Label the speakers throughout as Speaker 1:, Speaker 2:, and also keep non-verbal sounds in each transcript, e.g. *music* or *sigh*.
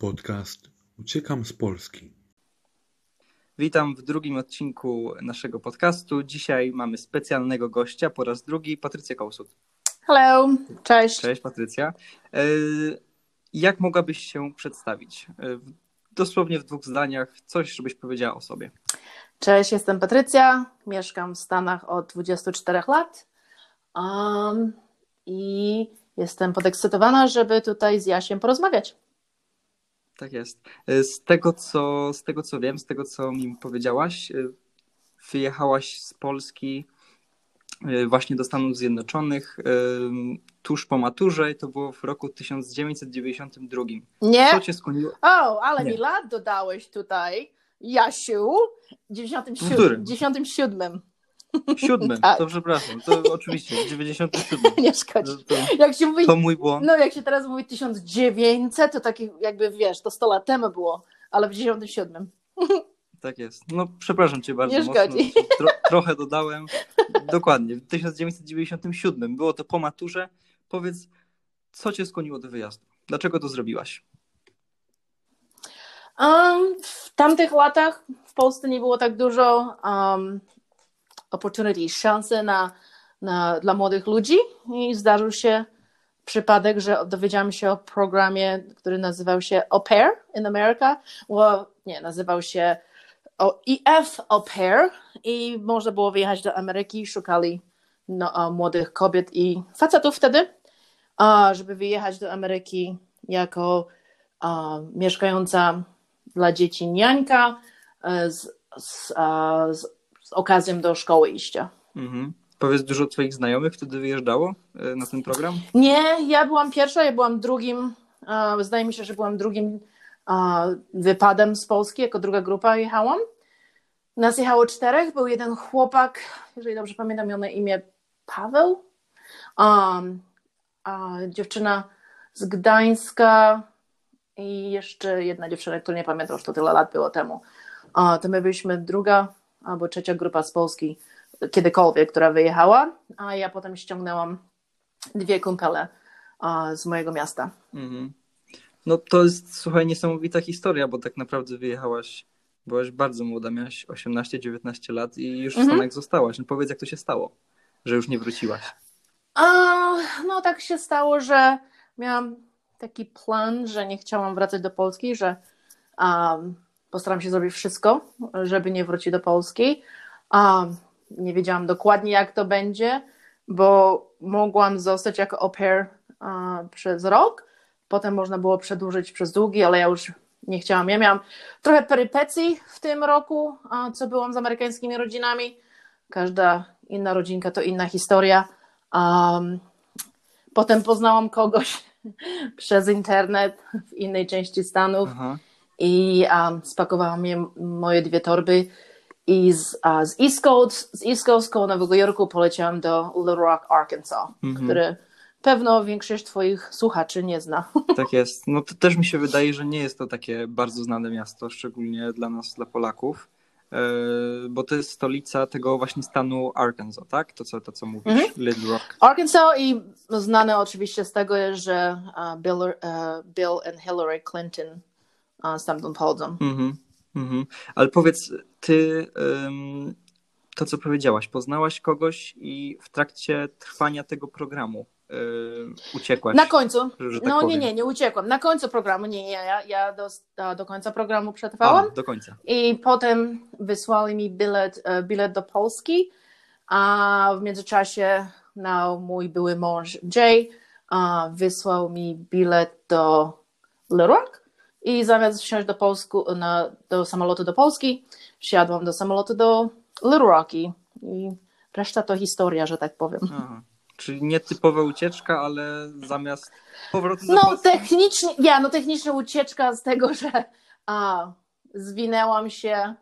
Speaker 1: Podcast Uciekam z Polski.
Speaker 2: Witam w drugim odcinku naszego podcastu. Dzisiaj mamy specjalnego gościa po raz drugi, Patrycję Kołsut.
Speaker 3: Hello, cześć.
Speaker 2: Cześć Patrycja. E, Jak mogłabyś się przedstawić? E, Dosłownie w dwóch zdaniach, coś, żebyś powiedziała o sobie.
Speaker 3: Cześć, jestem Patrycja, mieszkam w Stanach od 24 lat um, i jestem podekscytowana, żeby tutaj z Jasiem porozmawiać.
Speaker 2: Tak jest. E, Z tego, co, z tego, co wiem, z tego, co mi powiedziałaś, e, wyjechałaś z Polski e, właśnie do Stanów Zjednoczonych tuż po maturze i to było w roku 1992.
Speaker 3: Nie?
Speaker 2: Co cię skłoniło?
Speaker 3: O, ale
Speaker 2: Nie.
Speaker 3: mi lat dodałeś tutaj, Jasiu, w 97.
Speaker 2: którym?
Speaker 3: 97.
Speaker 2: Siódmym, *laughs*
Speaker 3: Tak.
Speaker 2: to przepraszam, to oczywiście, w 97. *laughs*
Speaker 3: Nie szkodzi.
Speaker 2: To, to,
Speaker 3: Jak się mówi,
Speaker 2: to mój błąd.
Speaker 3: no jak się teraz mówi 1900, to taki jakby wiesz, to 100 lat temu było, ale w 97. *laughs*
Speaker 2: Tak jest. No przepraszam cię bardzo
Speaker 3: Nie
Speaker 2: mocno.
Speaker 3: szkodzi.
Speaker 2: Tro, trochę dodałem. Dokładnie, w 1997. Było to po maturze. Powiedz, co cię skłoniło do wyjazdu? Dlaczego to zrobiłaś?
Speaker 3: Um, w tamtych latach w Polsce nie było tak dużo um, opportunity, szansy na, na, dla młodych ludzi i zdarzył się przypadek, że dowiedziałam się o programie, który nazywał się Au Pair in America. Well, nie, nazywał się EF Au Pair i można było wyjechać do Ameryki, szukali no, młodych kobiet i facetów wtedy, żeby wyjechać do Ameryki jako mieszkająca dla dzieci niańka e, z, z, z, z okazją do szkoły iścia.
Speaker 2: Mhm. Powiedz, dużo twoich znajomych wtedy wyjeżdżało e, na ten program?
Speaker 3: Nie, ja byłam pierwsza, ja byłam drugim, e, zdaje mi się, że byłam drugim e, wypadem z Polski, jako druga grupa jechałam. Nas jechało czterech, był jeden chłopak, jeżeli dobrze pamiętam, miał na imię Paweł, um, a dziewczyna z Gdańska i jeszcze jedna dziewczyna, która nie pamiętam, już to tyle lat było temu. A, to my byliśmy druga albo trzecia grupa z Polski kiedykolwiek, która wyjechała, a ja potem ściągnęłam dwie kumpele z mojego miasta.
Speaker 2: Mhm. No to jest, słuchaj, niesamowita historia, bo tak naprawdę wyjechałaś, byłaś bardzo młoda, miałaś 18-19 lat i już w
Speaker 3: Mhm.
Speaker 2: Stanach zostałaś. No powiedz, jak to się stało, że już nie wróciłaś.
Speaker 3: A, no tak się stało, że miałam taki plan, że nie chciałam wracać do Polski, że um, postaram się zrobić wszystko, żeby nie wrócić do Polski. Um, nie wiedziałam dokładnie, jak to będzie, bo mogłam zostać jako au pair uh, przez rok. Potem można było przedłużyć przez długi, ale ja już nie chciałam. Ja miałam trochę perypecji w tym roku, a, co byłam z amerykańskimi rodzinami. Każda inna rodzinka to inna historia. Potem poznałam kogoś *laughs* przez internet w innej części Stanów
Speaker 2: Aha.
Speaker 3: I um, spakowałam je, moje dwie torby i z, z, East Coast, z East Coast koło Nowego Jorku poleciałam do Little Rock, Arkansas,
Speaker 2: Mhm.
Speaker 3: który pewno większość twoich słuchaczy nie zna. *laughs*
Speaker 2: Tak jest. No to też mi się wydaje, że nie jest to takie bardzo znane miasto, szczególnie dla nas, dla Polaków, e, bo to jest stolica tego właśnie stanu Arkansas, tak? To co, to, co mówisz,
Speaker 3: Mhm.
Speaker 2: Little Rock.
Speaker 3: Arkansas i znane oczywiście z tego że Bill, uh, Bill and Hillary Clinton stamtąd pochodzą.
Speaker 2: Mhm. Mhm. Ale powiedz, ty ym, to, co powiedziałaś, poznałaś kogoś i w trakcie trwania tego programu uciekłaś.
Speaker 3: Na końcu,
Speaker 2: że tak
Speaker 3: no nie,
Speaker 2: powiem.
Speaker 3: nie, nie uciekłam. Na końcu programu, nie, nie, ja, ja do, do końca programu przetrwałam.
Speaker 2: A, do końca.
Speaker 3: I potem wysłali mi bilet, e, bilet do Polski, a w międzyczasie no, mój były mąż Jay wysłał mi bilet do Little Rock i zamiast wsiąść do, Polsku, na, do samolotu do Polski, wsiadłam do samolotu do Little Rock i, reszta to historia, że tak powiem.
Speaker 2: Aha. Czyli nietypowa ucieczka, ale zamiast powrotu do
Speaker 3: No
Speaker 2: Polski...
Speaker 3: technicznie, ja, no technicznie ucieczka z tego, że a, zwinęłam się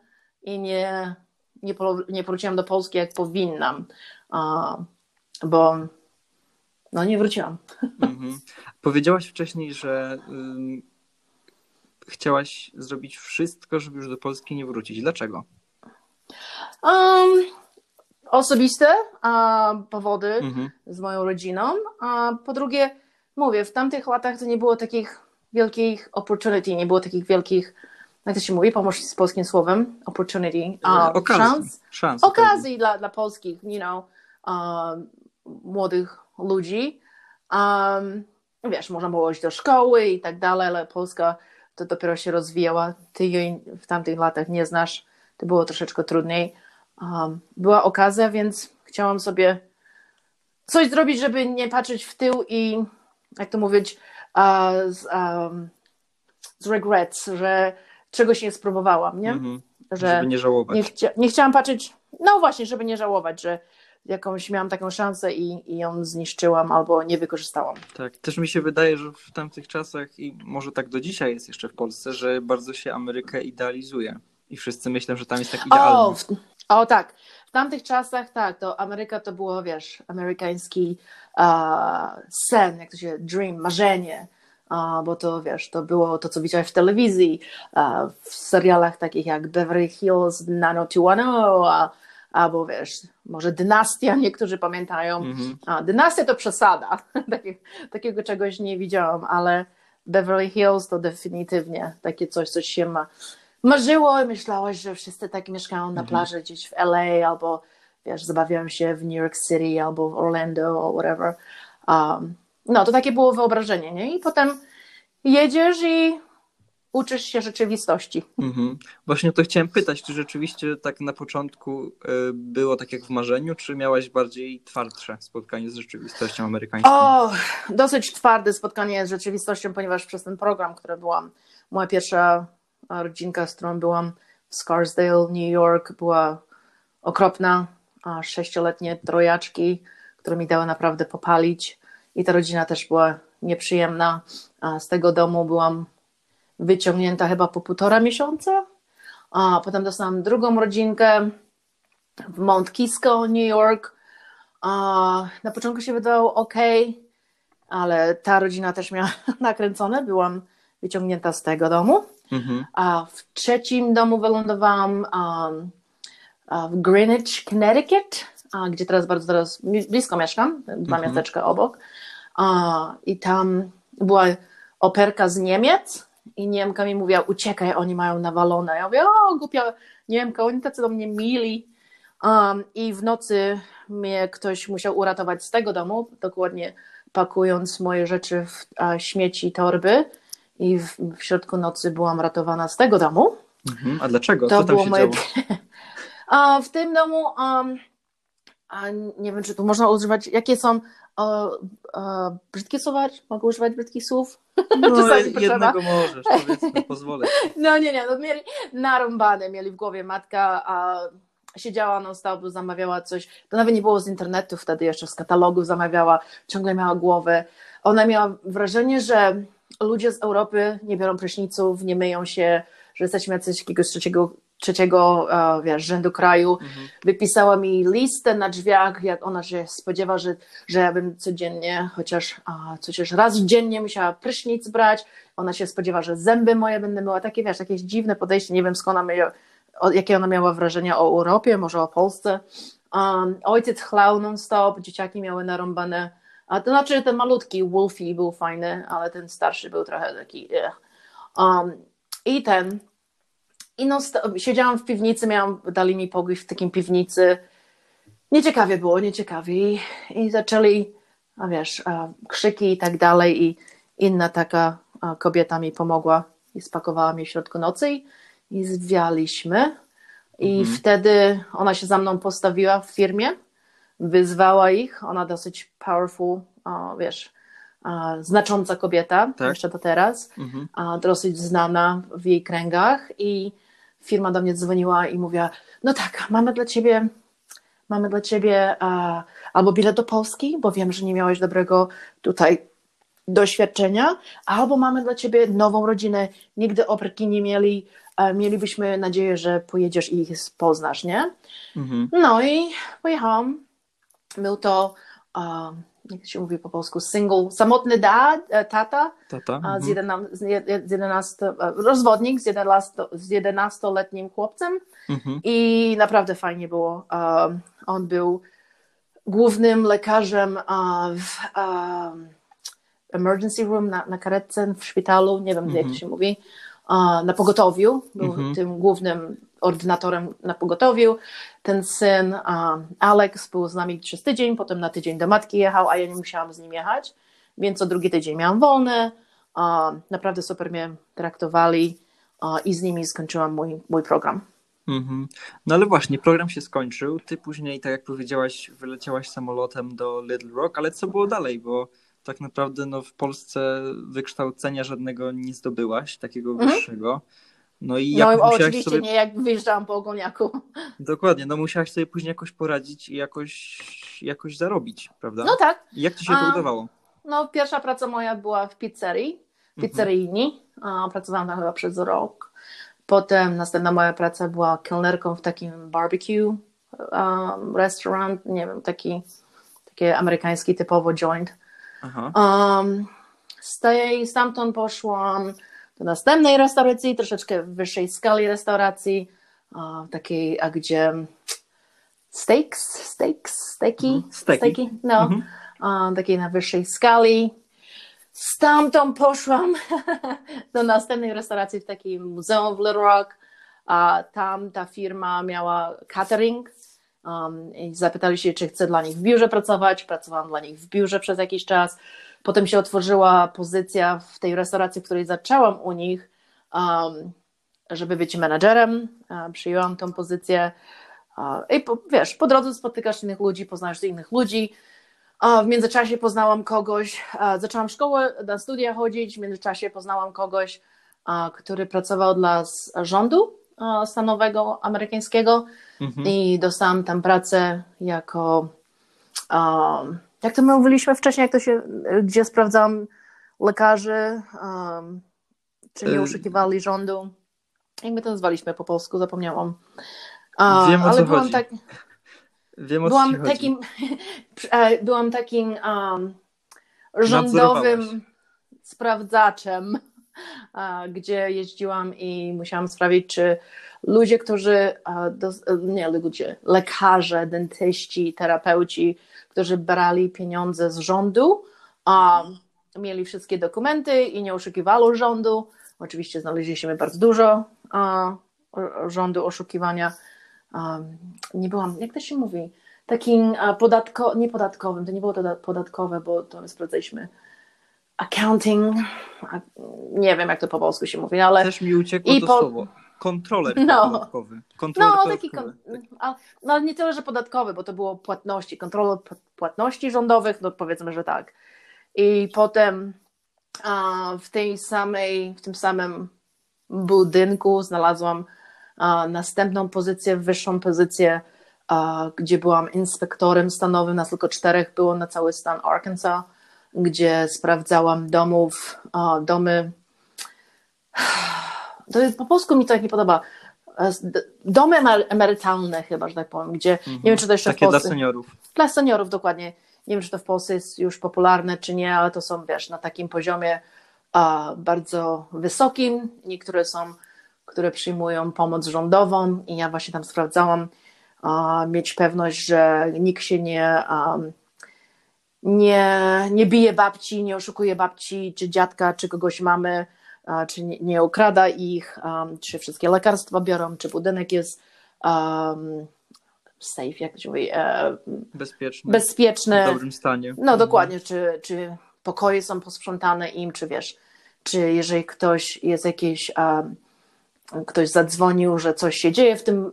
Speaker 3: i nie, nie, nie powróciłam do Polski jak powinnam, a, bo no nie wróciłam.
Speaker 2: Mhm. Powiedziałaś wcześniej, że chciałaś zrobić wszystko, żeby już do Polski nie wrócić. Dlaczego?
Speaker 3: Um, osobiste a, powody
Speaker 2: Mhm.
Speaker 3: z moją rodziną, a po drugie, mówię, w tamtych latach to nie było takich wielkich opportunity, nie było takich wielkich, jak to się mówi, pomóż z polskim słowem, opportunity,
Speaker 2: E, okazji.
Speaker 3: szans,
Speaker 2: Szans.
Speaker 3: okazji dla, dla polskich, you know, um, młodych ludzi. Um, wiesz, można było iść do szkoły i tak dalej, ale Polska to dopiero się rozwijała. Ty jej w tamtych latach nie znasz, to było troszeczkę trudniej. Um, była okazja, więc chciałam sobie coś zrobić, żeby nie patrzeć w tył i, jak to mówić, uh, z, um, z regrets, że czegoś nie spróbowałam, nie?
Speaker 2: Mhm.
Speaker 3: Że
Speaker 2: Żeby nie żałować.
Speaker 3: nie, chcia, nie chciałam patrzeć, no właśnie, żeby nie żałować, że jakąś miałam taką szansę i, i ją zniszczyłam albo nie wykorzystałam.
Speaker 2: Tak, też mi się wydaje, że w tamtych czasach i może tak do dzisiaj jest jeszcze w Polsce, że bardzo się Amerykę idealizuje i wszyscy myślą, że tam jest tak idealnie.
Speaker 3: O, w, o tak, w tamtych czasach tak, to Ameryka to było, wiesz, amerykański uh, sen, jak to się, dream, marzenie, uh, bo to, wiesz, to było to, co widziałeś w telewizji, uh, w serialach takich jak Beverly Hills 90210, a, albo, wiesz, może Dynastia, *laughs* niektórzy pamiętają.
Speaker 2: Mhm.
Speaker 3: A, Dynastia to przesada, *laughs* takiego, takiego czegoś nie widziałam, ale Beverly Hills to definitywnie takie coś, co się ma marzyło i myślałaś, że wszyscy tak mieszkają na
Speaker 2: Mhm.
Speaker 3: plaży gdzieś w LA albo wiesz, zabawiają się w New York City albo w Orlando or whatever. Um, no, to takie było wyobrażenie, nie? I potem jedziesz i uczysz się rzeczywistości.
Speaker 2: Mhm. Właśnie to chciałem pytać, czy rzeczywiście tak na początku y, było tak jak w marzeniu, czy miałaś bardziej twardsze spotkanie z rzeczywistością amerykańską?
Speaker 3: O, dosyć twarde spotkanie z rzeczywistością, ponieważ przez ten program, który byłam, moja pierwsza rodzinka, z którą byłam w Scarsdale, New York, była okropna. A sześcioletnie trojaczki, które mi dały naprawdę popalić. I ta rodzina też była nieprzyjemna. Z tego domu byłam wyciągnięta chyba po półtora miesiąca. A potem dostałam drugą rodzinkę w Mount Kisco, New York. A na początku się wydawało ok, ale ta rodzina też miała *laughs* nakręcone. Byłam wyciągnięta z tego domu.
Speaker 2: Mhm.
Speaker 3: A w trzecim domu wylądowałam um, w Greenwich, Connecticut, gdzie teraz bardzo teraz blisko mieszkam, dwa
Speaker 2: Mhm.
Speaker 3: miasteczka obok. I tam była operka z Niemiec i Niemka mi mówiła, uciekaj, oni mają nawalone. Ja mówię, o głupia Niemka, oni tacy do mnie mili. Um, I w nocy mnie ktoś musiał uratować z tego domu, dokładnie pakując moje rzeczy w a, śmieci torby. I w, w środku nocy byłam ratowana z tego domu.
Speaker 2: Mhm. A dlaczego?
Speaker 3: To
Speaker 2: Co tam się
Speaker 3: moje.
Speaker 2: działo? *laughs*
Speaker 3: A w tym domu, um, a nie wiem, czy tu można używać, jakie są e, e, brzydkie słowa? Mogę używać brzydkich słów? *laughs*
Speaker 2: No,
Speaker 3: Czasami potrzeba.
Speaker 2: jednego możesz, powiedzmy, *laughs* pozwolę.
Speaker 3: No nie, nie, no mieli narąbane, mieli w głowie matka, a siedziała non stop, zamawiała coś, to nawet nie było z internetu wtedy jeszcze, z katalogów zamawiała, ciągle miała głowę. Ona miała wrażenie, że ludzie z Europy nie biorą pryszniców, nie myją się, że jesteśmy jacyś jakiegoś trzeciego, trzeciego e, wiesz, rzędu kraju.
Speaker 2: Mhm.
Speaker 3: Wypisała mi listę na drzwiach, jak ona się spodziewa, że, że ja bym codziennie, chociaż, a, chociaż raz dziennie musiała prysznic brać. Ona się spodziewa, że zęby moje będę myła. Takie, wiesz, jakieś dziwne podejście. Nie wiem, skąd ona miała, jakie ona miała wrażenia o Europie, może o Polsce. Um, ojciec chlał non-stop, dzieciaki miały narąbane. A to znaczy, ten malutki Wolfie był fajny, ale ten starszy był trochę taki. eh. Um, I ten. I no, siedziałam w piwnicy, miałam, dali mi pokój w takim piwnicy. Nieciekawie było, nieciekawie. I, i zaczęli, a wiesz, a, krzyki i tak dalej. I inna taka kobieta mi pomogła i spakowała mnie w środku nocy i, i zwialiśmy. I
Speaker 2: Mhm.
Speaker 3: wtedy ona się za mną postawiła w firmie, wyzwała ich. Ona dosyć powerful, a, wiesz, znacząca kobieta,
Speaker 2: Tak.
Speaker 3: jeszcze do teraz
Speaker 2: Mhm.
Speaker 3: dosyć znana w jej kręgach i firma do mnie dzwoniła i mówiła, no tak, mamy dla ciebie mamy dla ciebie a, albo bilet do Polski, bo wiem, że nie miałeś dobrego tutaj doświadczenia, albo mamy dla ciebie nową rodzinę, nigdy operki nie mieli, mielibyśmy nadzieję, że pojedziesz i ich poznasz, nie?
Speaker 2: Mhm.
Speaker 3: No i pojechałam. Był to, jak się mówi po polsku, single, samotny dad, e, tata,
Speaker 2: Tata?
Speaker 3: z,
Speaker 2: Mhm.
Speaker 3: jedenam, z, je- z 11, e, rozwodnik z, 11, z 11-letnim chłopcem
Speaker 2: Mhm.
Speaker 3: i naprawdę fajnie było. Um, on był głównym lekarzem w emergency room na, na karetce w szpitalu, nie wiem jak
Speaker 2: Mhm.
Speaker 3: to się mówi, na pogotowiu, był
Speaker 2: Mhm.
Speaker 3: tym głównym ordynatorem na pogotowiu. Ten syn, Alex, był z nami przez tydzień, potem na tydzień do matki jechał, a ja nie musiałam z nim jechać, więc co drugi tydzień miałam wolny. Naprawdę super mnie traktowali i z nimi skończyłam mój, mój program.
Speaker 2: Mhm. No ale właśnie, program się skończył. Ty później, tak jak powiedziałaś, wyleciałaś samolotem do Little Rock, ale co było dalej? Bo tak naprawdę no, w Polsce wykształcenia żadnego nie zdobyłaś, takiego
Speaker 3: Mhm.
Speaker 2: wyższego. No i
Speaker 3: No
Speaker 2: jak musiałaś
Speaker 3: oczywiście
Speaker 2: sobie...
Speaker 3: nie jak wyjeżdżałam po ogólniaku. *laughs*
Speaker 2: Dokładnie, no musiałaś sobie później jakoś poradzić i jakoś, jakoś zarobić, prawda?
Speaker 3: No tak,
Speaker 2: I jak ci się to
Speaker 3: A-
Speaker 2: udawało?
Speaker 3: no pierwsza praca moja była w pizzerii,
Speaker 2: Mhm.
Speaker 3: pizzeryjni. A, Pracowałam tam chyba przez rok. Potem następna moja praca była kelnerką w takim barbecue um, restaurant, nie wiem, taki, taki amerykański typowo joint. Um, z tej, stamtąd poszłam do następnej restauracji, troszeczkę wyższej skali restauracji, takiej, a gdzie steaks, steaks, steaki,
Speaker 2: Mhm, steki.
Speaker 3: no,
Speaker 2: Mhm.
Speaker 3: a, takiej na wyższej skali. Stamtąd poszłam *laughs* do następnej restauracji w takim muzeum w Little Rock, a tam ta firma miała catering um, i zapytali się, czy chcę dla nich w biurze pracować. Pracowałam dla nich w biurze przez jakiś czas. Potem się otworzyła pozycja w tej restauracji, w której zaczęłam u nich, um, żeby być menadżerem. E, Przyjęłam tą pozycję. E, I po, wiesz, po drodze spotykasz innych ludzi, poznajesz innych ludzi. W międzyczasie poznałam kogoś, e, zaczęłam szkołę, na studia chodzić, w międzyczasie poznałam kogoś, który pracował dla rządu stanowego amerykańskiego
Speaker 2: Mhm.
Speaker 3: i dostałam tam pracę jako, um, jak to mówiliśmy wcześniej, jak to się, gdzie sprawdzałam lekarzy, um, czy nie
Speaker 2: Y-
Speaker 3: oszukiwali rządu. Jak my to nazwaliśmy po polsku, zapomniałam. A,
Speaker 2: Wiem, o
Speaker 3: ale
Speaker 2: co
Speaker 3: byłam
Speaker 2: chodzi.
Speaker 3: tak, *laughs*
Speaker 2: Wiem o co
Speaker 3: byłam
Speaker 2: chodzi.
Speaker 3: takim, *laughs* e, byłam takim um, rządowym sprawdzaczem, gdzie jeździłam i musiałam sprawdzić, czy ludzie, którzy, dos- nie ludzie, lekarze, dentyści, terapeuci, którzy brali pieniądze z rządu, a, mieli wszystkie dokumenty i nie oszukiwali rządu. Oczywiście znaleźliśmy bardzo dużo rządu oszukiwania. Nie byłam, jak to się mówi, takim podatko, nie podatkowym, to nie było to da- podatkowe, bo to my sprawdzaliśmy accounting, nie wiem jak to po polsku się mówi, ale
Speaker 2: Też mi uciekło
Speaker 3: I
Speaker 2: to
Speaker 3: po-
Speaker 2: słowo. Kontroler
Speaker 3: No.
Speaker 2: podatkowy. Kontroler
Speaker 3: no taki,
Speaker 2: podatkowy.
Speaker 3: kon, a, no nie tyle, że podatkowy, bo to było płatności, kontrola p- płatności rządowych, no powiedzmy, że tak. I potem a, w tej samej, w tym samym budynku znalazłam a, następną pozycję, wyższą pozycję, a, gdzie byłam inspektorem stanowym, nas tylko czterech było na cały stan Arkansas, gdzie sprawdzałam domów, a, domy. To jest, po polsku mi to tak nie podoba. E, Domy emer- emerytalne chyba, że tak powiem, gdzie nie wiem, czy to jeszcze
Speaker 2: Mhm. Takie
Speaker 3: w
Speaker 2: dla
Speaker 3: Polsce.
Speaker 2: seniorów.
Speaker 3: Dla seniorów dokładnie. Nie wiem, czy to w Polsce jest już popularne, czy nie, ale to są, wiesz, na takim poziomie a, bardzo wysokim. Niektóre są, które przyjmują pomoc rządową i ja właśnie tam sprawdzałam, a, mieć pewność, że nikt się nie, nie, nie bije babci, nie oszukuje babci, czy dziadka, czy kogoś mamy, czy nie, nie okrada ich, am, czy wszystkie lekarstwa biorą, czy budynek jest um, safe, jak to się mówi, e,
Speaker 2: Bezpieczne.
Speaker 3: bezpieczny.
Speaker 2: W dobrym stanie.
Speaker 3: No dokładnie, czy, czy pokoje są posprzątane im, czy wiesz, czy jeżeli ktoś jest jakiś, um, ktoś zadzwonił, że coś się dzieje w tym,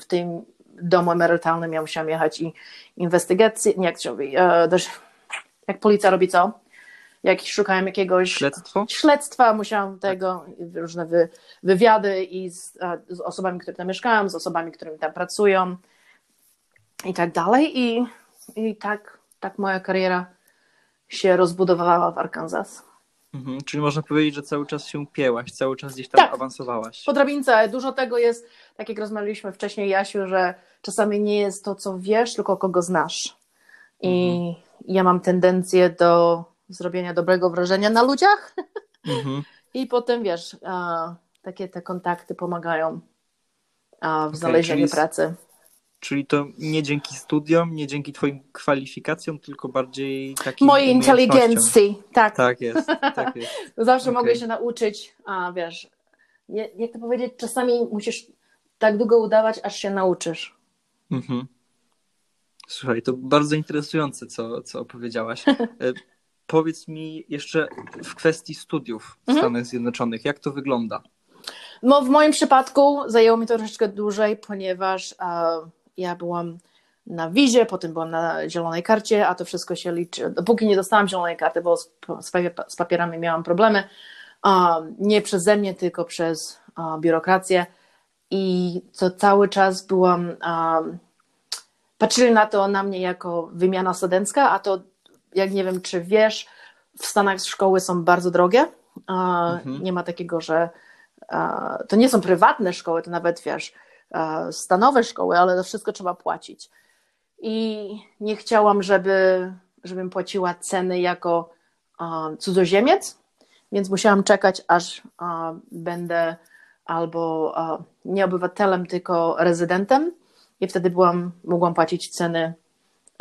Speaker 3: w tym domu emerytalnym, ja musiałam jechać i inwestygację, nie jak to się mówi, e, też, jak policja robi co? Jak szukają jakiegoś
Speaker 2: Śledztwo?
Speaker 3: śledztwa, musiałam tego, różne wy, wywiady i z, z osobami, które tam mieszkają, z osobami, którymi tam pracują i tak dalej. I, i tak, tak moja kariera się rozbudowała w Arkansas.
Speaker 2: Mhm. Czyli można powiedzieć, że cały czas się pięłaś, cały czas gdzieś tam
Speaker 3: Tak.
Speaker 2: awansowałaś.
Speaker 3: Po drabince dużo tego jest, tak jak rozmawialiśmy wcześniej, Jasiu, że czasami nie jest to, co wiesz, tylko kogo znasz. I ja mam tendencję do zrobienia dobrego wrażenia na ludziach.
Speaker 2: Mhm. *laughs*
Speaker 3: I potem wiesz, a, takie te kontakty pomagają a, w
Speaker 2: Okej,
Speaker 3: znalezieniu pracy.
Speaker 2: Czyli to nie dzięki studiom, nie dzięki twoim kwalifikacjom, tylko bardziej takim
Speaker 3: Mojej inteligencji, tak.
Speaker 2: Tak jest, tak jest. *laughs*
Speaker 3: Zawsze
Speaker 2: Okej.
Speaker 3: mogę się nauczyć, a wiesz, jak to powiedzieć, czasami musisz tak długo udawać, aż się nauczysz.
Speaker 2: Mhm. Słuchaj, to bardzo interesujące, co, co opowiedziałaś. *laughs* E, Powiedz mi jeszcze w kwestii studiów w
Speaker 3: Mhm.
Speaker 2: Stanach Zjednoczonych, jak to wygląda?
Speaker 3: No, w moim przypadku zajęło mi to troszeczkę dłużej, ponieważ e, ja byłam na wizie, potem byłam na zielonej karcie, a to wszystko się liczy. Dopóki nie dostałam zielonej karty, bo z, z, papier- z papierami miałam problemy, e, nie przeze mnie, tylko przez biurokrację. I to cały czas byłam. E, patrzyli na to na mnie jako wymiana studencka, a to, jak nie wiem, czy wiesz, w Stanach szkoły są bardzo drogie.
Speaker 2: Mhm.
Speaker 3: Nie ma takiego, że to nie są prywatne szkoły, to nawet wiesz, stanowe szkoły, ale to wszystko trzeba płacić. I nie chciałam, żeby, żebym płaciła ceny jako e, cudzoziemiec, więc musiałam czekać, aż e, będę albo e, nie obywatelem, tylko rezydentem. I wtedy byłam, mogłam płacić ceny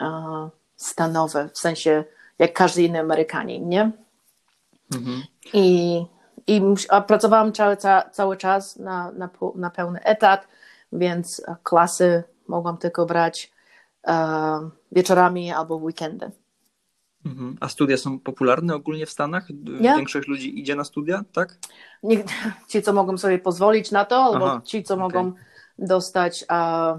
Speaker 3: e, stanowe, w sensie jak każdy inny Amerykanin, nie?
Speaker 2: Mhm.
Speaker 3: I, i pracowałam cały, ca, cały czas na, na, na pełny etat, więc e, klasy mogłam tylko brać e, wieczorami albo w weekendy.
Speaker 2: Mhm. A studia są popularne ogólnie w Stanach?
Speaker 3: Ja.
Speaker 2: Większość ludzi idzie na studia, tak?
Speaker 3: Nie, *laughs* ci, co mogą sobie pozwolić na to, albo
Speaker 2: Aha,
Speaker 3: ci, co
Speaker 2: okej.
Speaker 3: mogą dostać a,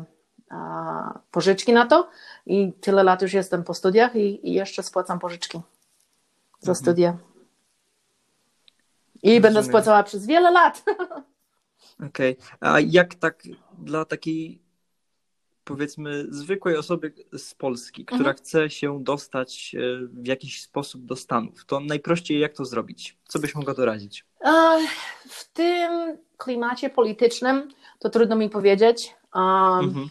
Speaker 3: a, pożyczki na to. I tyle lat już jestem po studiach i, i jeszcze spłacam pożyczki za
Speaker 2: Mhm.
Speaker 3: studia. I będę
Speaker 2: Rozumiem.
Speaker 3: spłacała przez wiele lat. *laughs*
Speaker 2: Okej. A jak tak dla takiej powiedzmy zwykłej osoby z Polski, która
Speaker 3: Mhm.
Speaker 2: chce się dostać e, w jakiś sposób do Stanów, to najprościej jak to zrobić? Co byś mogła doradzić?
Speaker 3: W tym klimacie politycznym to trudno mi powiedzieć. Um,
Speaker 2: Mhm.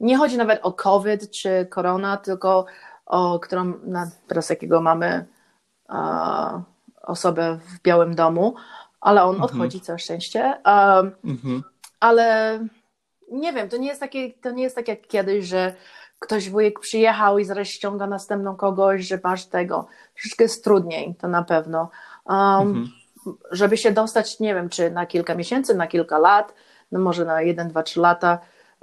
Speaker 3: Nie chodzi nawet o COVID czy korona, tylko o którą na, teraz jakiego mamy osobę w Białym Domu, ale on
Speaker 2: Mhm.
Speaker 3: odchodzi całe szczęście. Um,
Speaker 2: Mhm.
Speaker 3: ale nie wiem, to nie jest takie, to nie jest tak jak kiedyś, że ktoś wujek przyjechał i zaraz ściąga następną kogoś, że masz tego. Troszeczkę jest trudniej, to na pewno. Um,
Speaker 2: Mhm.
Speaker 3: żeby się dostać, nie wiem, czy na kilka miesięcy, na kilka lat, no może na jeden, dwa, trzy lata,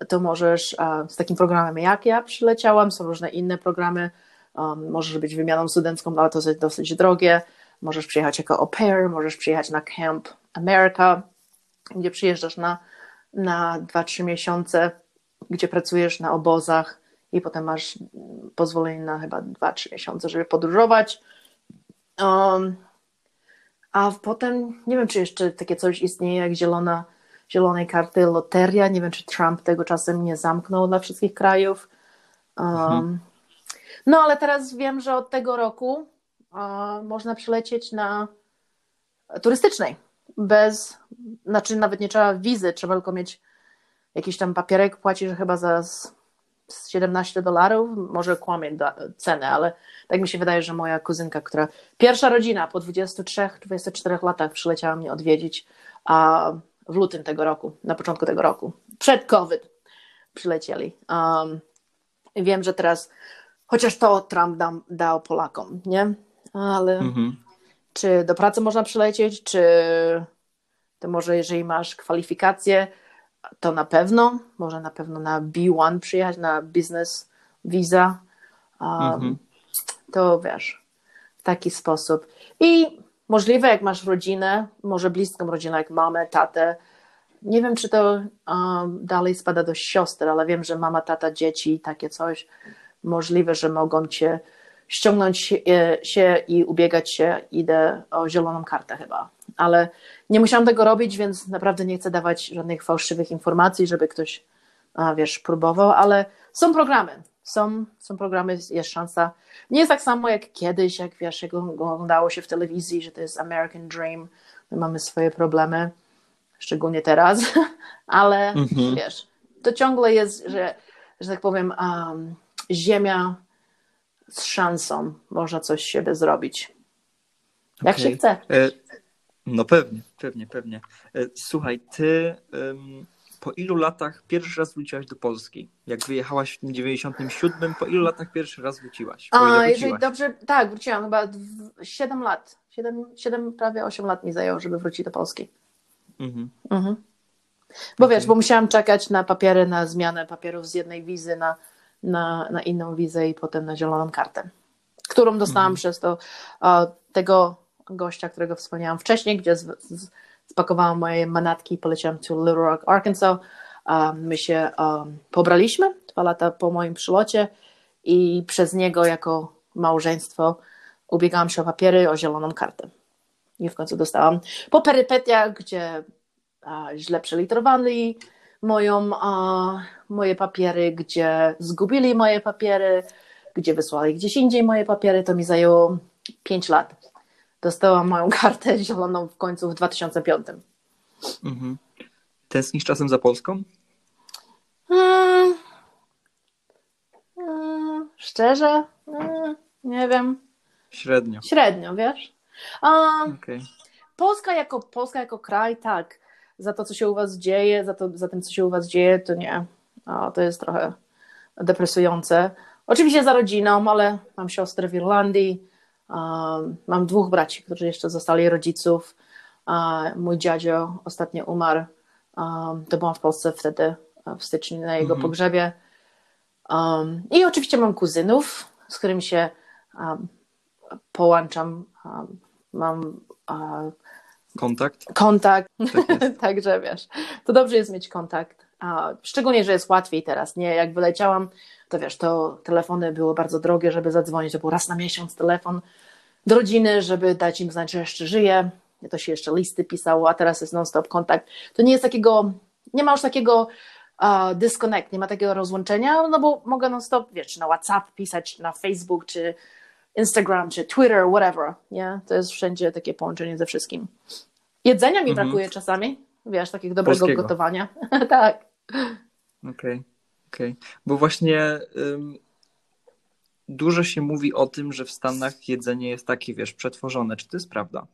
Speaker 3: to możesz z takim programem jak ja przyleciałam, są różne inne programy, um, możesz być wymianą studencką, ale to jest dosyć drogie, możesz przyjechać jako au pair, możesz przyjechać na Camp America, gdzie przyjeżdżasz na, na 2-3 miesiące, gdzie pracujesz na obozach i potem masz pozwolenie na chyba 2-3 miesiące, żeby podróżować. Um, a potem nie wiem, czy jeszcze takie coś istnieje jak zielona, zielonej karty loteria. Nie wiem, czy Trump tego czasem nie zamknął dla wszystkich krajów. Um,
Speaker 2: Mhm.
Speaker 3: No, ale teraz wiem, że od tego roku można przylecieć na turystycznej. Bez, znaczy nawet nie trzeba wizy, trzeba tylko mieć jakiś tam papierek, płacisz chyba za z- z 17 dolarów, może kłamie cenę, ale tak mi się wydaje, że moja kuzynka, która pierwsza rodzina po 23-24 latach przyleciała mnie odwiedzić a w lutym tego roku, na początku tego roku, przed COVID przylecieli. Um, wiem, że teraz, chociaż to Trump dał Polakom, nie? Ale
Speaker 2: Mhm.
Speaker 3: Czy do pracy można przylecieć, czy to może jeżeli masz kwalifikacje, to na pewno, może na pewno na B1 przyjechać, na business visa, um,
Speaker 2: Mhm.
Speaker 3: to wiesz, w taki sposób. I możliwe, jak masz rodzinę, może bliską rodzinę, jak mamę, tatę, nie wiem, czy to um, dalej spada do siostry, ale wiem, że mama, tata, dzieci, takie coś, możliwe, że mogą cię ściągnąć e, się i ubiegać się, idę o zieloną kartę chyba. Ale nie musiałam tego robić, więc naprawdę nie chcę dawać żadnych fałszywych informacji, żeby ktoś, wiesz, próbował, ale są programy. Są, są programy, jest szansa. Nie jest tak samo jak kiedyś, jak wiesz, jak oglądało się w telewizji, że to jest American Dream, my mamy swoje problemy, szczególnie teraz, *laughs* ale
Speaker 2: Mhm.
Speaker 3: wiesz, to ciągle jest, że, że tak powiem, um, ziemia z szansą, można coś z siebie zrobić. Jak
Speaker 2: Okej.
Speaker 3: się chce.
Speaker 2: E, No pewnie, pewnie, pewnie. E, Słuchaj, ty po ilu latach pierwszy raz wróciłaś do Polski? Jak wyjechałaś w tym 97, po ilu latach pierwszy raz wróciłaś?
Speaker 3: A, jeżeli dobrze, tak, wróciłam chyba dw- 7 lat. 7, 7, prawie 8 lat mi zajęło, żeby wrócić do Polski.
Speaker 2: Mhm.
Speaker 3: Mhm. Bo wiesz, bo musiałam czekać na papiery, na zmianę papierów z jednej wizy na, na, na inną wizę i potem na zieloną kartę, którą dostałam
Speaker 2: Mhm.
Speaker 3: przez to tego gościa, którego wspomniałam wcześniej, gdzie z, z, spakowałam moje manatki i poleciałam do Little Rock, Arkansas. My się um, pobraliśmy dwa lata po moim przylocie i przez niego jako małżeństwo ubiegałam się o papiery, o zieloną kartę. I w końcu dostałam po perypetiach, gdzie a, źle przeliterowali moją, a, moje papiery, gdzie zgubili moje papiery, gdzie wysłali gdzieś indziej moje papiery, to mi zajęło 5 lat. Dostałam moją *laughs* kartę zieloną w końcu w 2005.
Speaker 2: Mhm. Tęsknisz czasem za Polską?
Speaker 3: Hmm. Hmm, szczerze? Hmm, nie wiem.
Speaker 2: Średnio.
Speaker 3: Średnio, wiesz? Um,
Speaker 2: Okej.
Speaker 3: Polska jako, Polska jako kraj, tak. Za to, co się u was dzieje, za, to, za tym, co się u was dzieje, to nie. O, to jest trochę depresujące. Oczywiście za rodziną, ale mam siostrę w Irlandii. Um, mam dwóch braci, którzy jeszcze zostali rodziców. Mój dziadzio ostatnio umarł. Um, to byłam w Polsce wtedy, w styczniu na jego
Speaker 2: Mhm.
Speaker 3: pogrzebie. I oczywiście mam kuzynów, z którymi się połączam. Mam
Speaker 2: Kontakt?
Speaker 3: kontakt,
Speaker 2: Tak *laughs*
Speaker 3: także wiesz, to dobrze jest mieć kontakt. A szczególnie, że jest łatwiej teraz, nie? Jak wyleciałam, to wiesz, to telefony były bardzo drogie, żeby zadzwonić, to był raz na miesiąc telefon do rodziny, żeby dać im znać, że jeszcze żyję. To się jeszcze listy pisało, a teraz jest non-stop kontakt. To nie jest takiego, nie ma już takiego uh, disconnect, nie ma takiego rozłączenia, no bo mogę non-stop, wiesz, czy na WhatsApp pisać, na Facebook, czy Instagram, czy Twitter, whatever, nie? To jest wszędzie takie połączenie ze wszystkim. Jedzenia mi
Speaker 2: Mhm.
Speaker 3: brakuje czasami, wiesz, takiego dobrego
Speaker 2: Polskiego.
Speaker 3: gotowania. *laughs* tak.
Speaker 2: Okej, okej. Bo właśnie ym, dużo się mówi o tym, że w Stanach jedzenie jest takie, wiesz, przetworzone. Czy to jest prawda?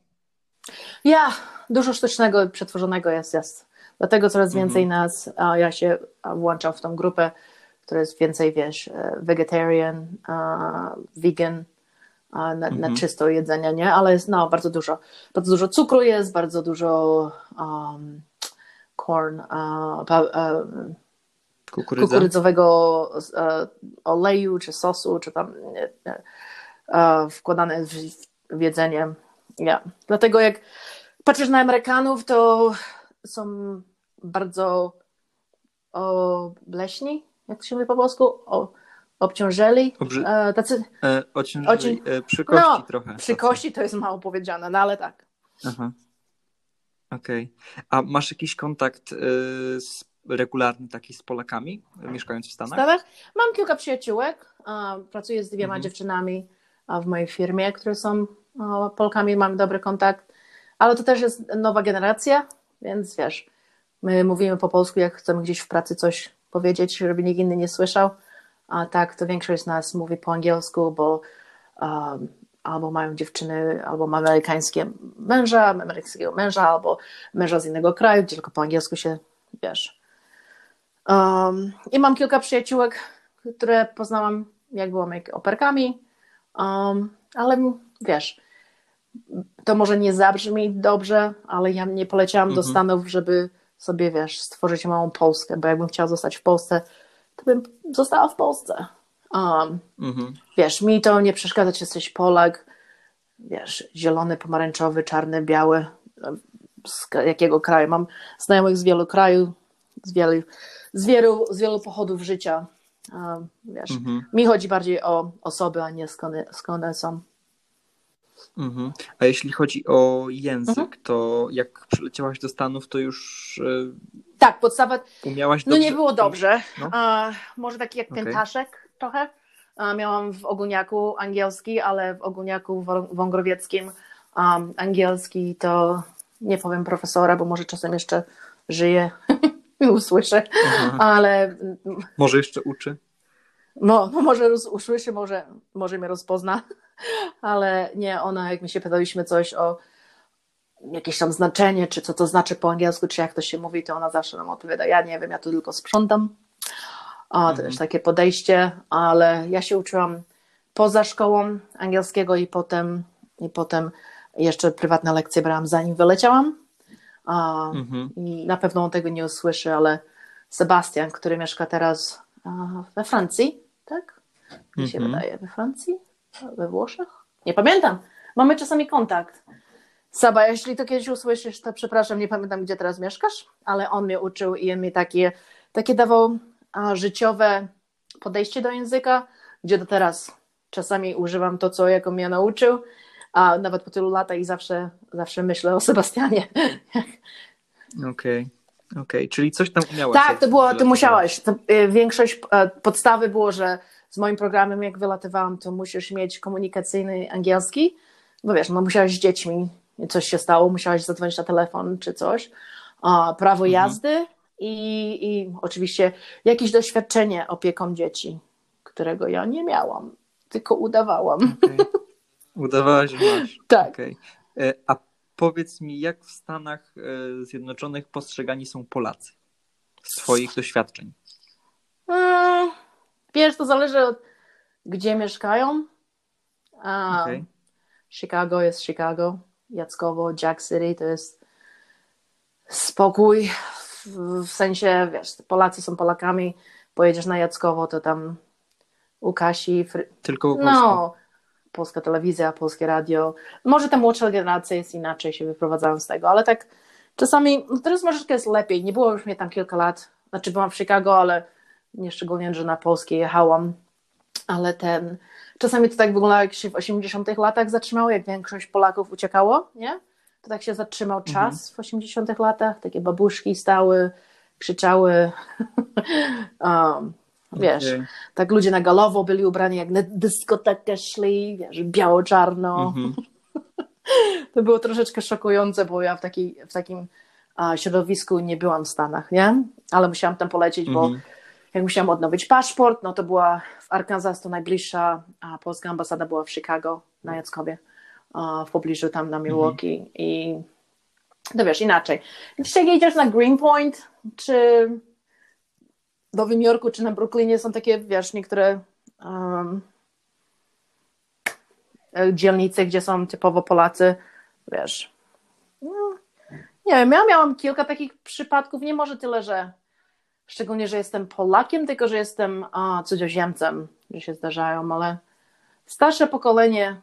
Speaker 3: Ja, dużo sztucznego i przetworzonego jest, jest. Dlatego coraz
Speaker 2: Mhm.
Speaker 3: więcej nas, a ja się włączam w tą grupę, która jest więcej, wiesz, e, vegetarian, a, vegan, a, na,
Speaker 2: Mhm.
Speaker 3: na czysto jedzenie, nie? Ale jest, no, bardzo dużo. Bardzo dużo cukru jest, bardzo dużo um, corn, a, pa, a,
Speaker 2: Kukurydza?
Speaker 3: kukurydzowego e, oleju, czy sosu, czy tam e, wkładane w, jedzenie. Ja. Dlatego jak patrzysz na Amerykanów, to są bardzo obleśni, jak to się mówi po polsku? O, obciążeli.
Speaker 2: Obrzy-
Speaker 3: E, tacy
Speaker 2: E, e, przy kości
Speaker 3: No,
Speaker 2: trochę.
Speaker 3: przy kości to jest mało powiedziane, no ale tak.
Speaker 2: Aha. Okej. A masz jakiś kontakt y, z, regularny taki z Polakami, mieszkając w
Speaker 3: W
Speaker 2: Stanach?
Speaker 3: Stanach mam kilka przyjaciółek. Pracuję z dwiema
Speaker 2: Mhm.
Speaker 3: dziewczynami a, w mojej firmie, które są Polkami, mam dobry kontakt. Ale to też jest nowa generacja, więc wiesz, my mówimy po polsku, jak chcemy gdzieś w pracy coś powiedzieć, żeby nikt inny nie słyszał. A tak, to większość z nas mówi po angielsku, bo um, albo mają dziewczyny, albo ma amerykańskie męża, amerykańskiego męża, albo męża z innego kraju, gdzie tylko po angielsku się, wiesz. Um, I mam kilka przyjaciółek, które poznałam, jak byłam jak operkami, um, ale wiesz, to może nie zabrzmi dobrze, ale ja nie poleciałam do
Speaker 2: Mhm.
Speaker 3: Stanów, żeby sobie, wiesz, stworzyć małą Polskę, bo jakbym chciała zostać w Polsce, to bym została w Polsce. Um,
Speaker 2: Mhm.
Speaker 3: wiesz, mi to nie przeszkadza, czy jesteś Polak, wiesz, zielony, pomarańczowy, czarny, biały, z k- jakiego kraju. Mam znajomych z wielu krajów, z wielu, z wielu, z wielu pochodów życia. Um, wiesz,
Speaker 2: Mhm.
Speaker 3: mi chodzi bardziej o osoby, a nie skąd, skąd są.
Speaker 2: Mhm. A jeśli chodzi o język,
Speaker 3: Mhm.
Speaker 2: to jak przyleciałaś do Stanów, to już y,
Speaker 3: Tak, podstawa,
Speaker 2: umiałaś
Speaker 3: no
Speaker 2: dobrze...
Speaker 3: nie było dobrze.
Speaker 2: No.
Speaker 3: A, może taki jak piętaszek trochę. Miałam w Ogólniaku angielski, ale w Ogólniaku wą- wągrowieckim um, angielski to nie powiem profesora, bo może czasem jeszcze żyje *laughs* i usłyszę,
Speaker 2: Aha.
Speaker 3: ale mm,
Speaker 2: Może jeszcze uczy?
Speaker 3: no, no może usłyszy, może, może mnie rozpozna, *laughs* ale nie, ona jak mi się pytaliśmy coś o jakieś tam znaczenie, czy co to znaczy po angielsku, czy jak to się mówi, to ona zawsze nam odpowiada, ja nie wiem, ja tu tylko sprzątam. O, to
Speaker 2: Mhm.
Speaker 3: jest takie podejście, ale ja się uczyłam poza szkołą angielskiego i potem, i potem jeszcze prywatne lekcje brałam zanim wyleciałam. A,
Speaker 2: Mhm.
Speaker 3: i Na pewno on tego nie usłyszy, ale Sebastian, który mieszka teraz we Francji, tak? Mi się
Speaker 2: Mhm.
Speaker 3: wydaje, we Francji? We Włoszech? Nie pamiętam. Mamy czasami kontakt. Saba, jeśli to kiedyś usłyszysz, to przepraszam, nie pamiętam, gdzie teraz mieszkasz, ale on mnie uczył i on mi takie, takie dawał życiowe podejście do języka, gdzie do teraz czasami używam to, co jak on mnie nauczył, a nawet po tylu latach i zawsze, zawsze myślę o Sebastianie. *laughs*
Speaker 2: Okej, okej, czyli coś tam umiałaś.
Speaker 3: Tak, to było, ty musiałeś. To, y, większość e, podstawy było, że z moim programem, jak wylatywałam, to musisz mieć komunikacyjny angielski, bo wiesz, no musiałaś z dziećmi, coś się stało, musiałaś zadzwonić na telefon czy coś, a, prawo jazdy i, i oczywiście jakieś doświadczenie opieką dzieci, którego ja nie miałam, tylko udawałam.
Speaker 2: Okej. Udawałaś, że masz. *laughs*
Speaker 3: Tak.
Speaker 2: Okej. E, A powiedz mi, jak w Stanach e, Zjednoczonych postrzegani są Polacy? Z Twoich doświadczeń.
Speaker 3: Mm, Wiesz, to zależy od gdzie mieszkają.
Speaker 2: Okej.
Speaker 3: Chicago jest Chicago, Jackowo, Jack City to jest spokój, w, sensie, wiesz, Polacy są Polakami, pojedziesz na Jackowo, to tam u Kasi, fry...
Speaker 2: Tylko po polsku.
Speaker 3: no, polska telewizja, polskie radio. Może ta młodsza generacja jest inaczej, się wyprowadzają z tego, ale tak czasami, no teraz może jest lepiej, nie było już mnie tam kilka lat, znaczy byłam w Chicago, ale nie szczególnie, że na polskie jechałam, ale ten, czasami to tak wyglądało, jak się w 80 latach zatrzymało, jak większość Polaków uciekało, nie? To tak się zatrzymał czas w 80 latach, takie babuszki stały, krzyczały, *laughs* um, wiesz,
Speaker 2: Okej.
Speaker 3: tak ludzie na galowo byli ubrani jak na dyskotekę szli, wiesz, biało-czarno.
Speaker 2: Mhm. *laughs*
Speaker 3: To było troszeczkę szokujące, bo ja w, takiej, w takim a, środowisku nie byłam w Stanach, nie? Ale musiałam tam polecieć, bo
Speaker 2: Mhm.
Speaker 3: jak musiałam odnowić paszport, no to była w Arkansas, to najbliższa a polska ambasada była w Chicago, na Jackowie, w pobliżu tam na Milwaukee i to wiesz, inaczej. Więc jak jedziesz na Greenpoint, czy w Nowym Jorku, czy na Brooklynie są takie, wiesz, niektóre um, dzielnice, gdzie są typowo Polacy, wiesz. No, nie wiem, ja miałam kilka takich przypadków, nie może tyle, że szczególnie, że jestem Polakiem, tylko że jestem a, cudzoziemcem, że się zdarzają, ale starsze pokolenie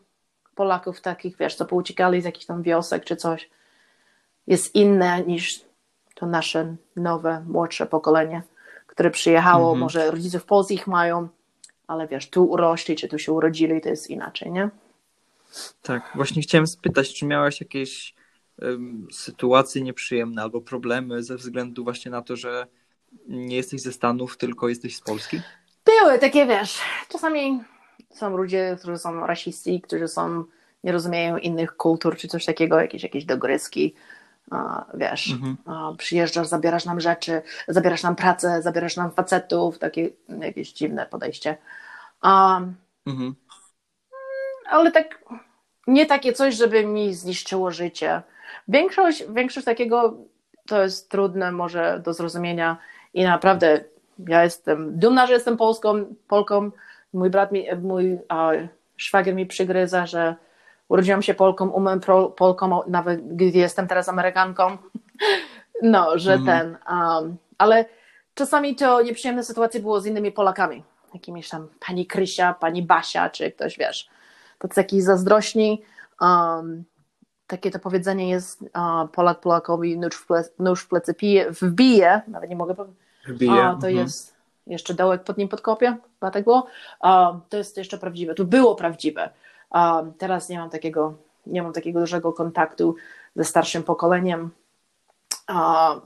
Speaker 3: Polaków takich, wiesz, co pouciekali z jakichś tam wiosek czy coś, jest inne niż to nasze nowe, młodsze pokolenie, które przyjechało,
Speaker 2: Mhm.
Speaker 3: może rodziców polskich mają, ale wiesz, tu urośli, czy tu się urodzili, to jest inaczej, nie?
Speaker 2: Tak, właśnie chciałem spytać, czy miałaś jakieś em, sytuacje nieprzyjemne albo problemy ze względu właśnie na to, że nie jesteś ze Stanów, tylko jesteś z Polski?
Speaker 3: Były takie, wiesz, czasami są ludzie, którzy są rasiści, którzy są, nie rozumieją innych kultur, czy coś takiego, jakieś, jakieś dogryzki, wiesz,
Speaker 2: Mhm.
Speaker 3: przyjeżdżasz, zabierasz nam rzeczy, zabierasz nam pracę, zabierasz nam facetów, takie jakieś dziwne podejście. A,
Speaker 2: Mhm.
Speaker 3: ale tak, nie takie coś, żeby mi zniszczyło życie. Większość, większość takiego to jest trudne może do zrozumienia i naprawdę ja jestem dumna, że jestem Polską, Polką. Mój brat, mi, mój a, szwagier mi przygryza, że urodziłam się Polką, umiem Polką, nawet gdy jestem teraz Amerykanką. *laughs* No, że
Speaker 2: Mhm.
Speaker 3: ten, um, ale czasami to nieprzyjemne sytuacje było z innymi Polakami. Jakimiś tam pani Krysia, pani Basia, czy ktoś, wiesz, tacy taki zazdrośni. Um, takie to powiedzenie jest uh, Polak Polakowi nóż w, ple, nóż w plecy pije, wbije, nawet nie mogę powiedzieć.
Speaker 2: Wbije.
Speaker 3: A, to
Speaker 2: Mhm.
Speaker 3: jest jeszcze dołek pod nim podkopie, chyba tak było. To jest jeszcze prawdziwe, to było prawdziwe. Teraz nie mam takiego, nie mam takiego dużego kontaktu ze starszym pokoleniem,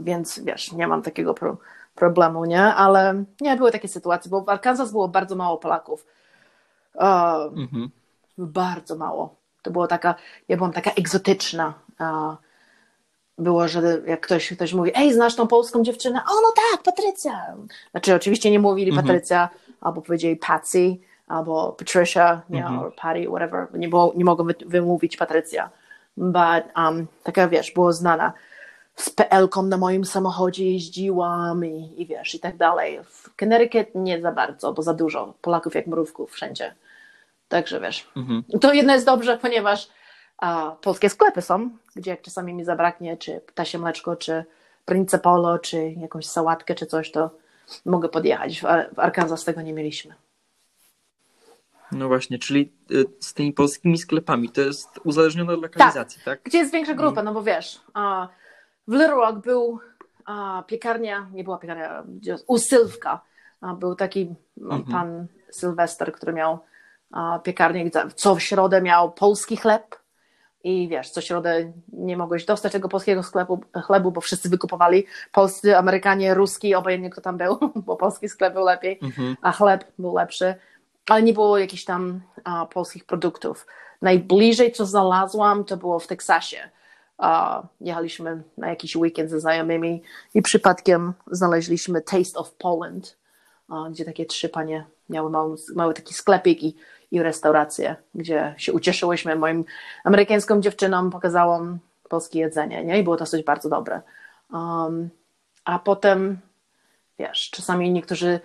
Speaker 3: więc wiesz, nie mam takiego pro, problemu, nie? Ale nie, były takie sytuacje, bo w Arkansas było bardzo mało Polaków.
Speaker 2: Mhm.
Speaker 3: bardzo mało. To było taka, ja byłam taka egzotyczna. Było, że jak ktoś, ktoś mówi, ej, znasz tą polską dziewczynę? O, no tak, Patrycja. Znaczy, oczywiście nie mówili
Speaker 2: Mhm.
Speaker 3: Patrycja, albo powiedzieli Patsy, albo Patricia, nie,
Speaker 2: Mhm.
Speaker 3: or Patty, whatever. Nie, było, nie mogą wy- wymówić Patrycja. but um, taka wiesz, było znana. Z PL-ką na moim samochodzie jeździłam i, i wiesz, i tak dalej. W Connecticut nie za bardzo, bo za dużo Polaków jak mrówków wszędzie. Także wiesz,
Speaker 2: Mhm.
Speaker 3: to jedno jest dobrze, ponieważ polskie sklepy są, gdzie jak czasami mi zabraknie, czy ptasie mleczko, czy prince polo, czy jakąś sałatkę, czy coś, to mogę podjechać. W, Ar- w Arkansas tego nie mieliśmy.
Speaker 2: No właśnie, czyli y, z tymi polskimi sklepami to jest uzależnione od lokalizacji, tak?
Speaker 3: Gdzie jest większa grupa, no bo wiesz, w Little Rock był piekarnia, nie była piekarnia, u Sylwka. Był taki
Speaker 2: Mhm.
Speaker 3: pan Sylwester, który miał piekarnię, co w środę miał polski chleb i wiesz, co środę nie mogłeś dostać tego polskiego sklepu, chlebu, bo wszyscy wykupowali, polscy, Amerykanie, Ruski, obojętnie kto tam był, *laughs* bo polski sklep był lepiej
Speaker 2: Mhm.
Speaker 3: a chleb był lepszy, ale nie było jakichś tam a, polskich produktów. Najbliżej, co znalazłam, to było w Teksasie. A, jechaliśmy na jakiś weekend ze znajomymi i przypadkiem znaleźliśmy Taste of Poland, a, gdzie takie trzy panie miały mały, mały taki sklepik i, i restaurację, gdzie się ucieszyłyśmy. Moim amerykańską dziewczynom pokazałam polskie jedzenie nie? i było to dosyć bardzo dobre. Um, a potem wiesz, czasami niektórzy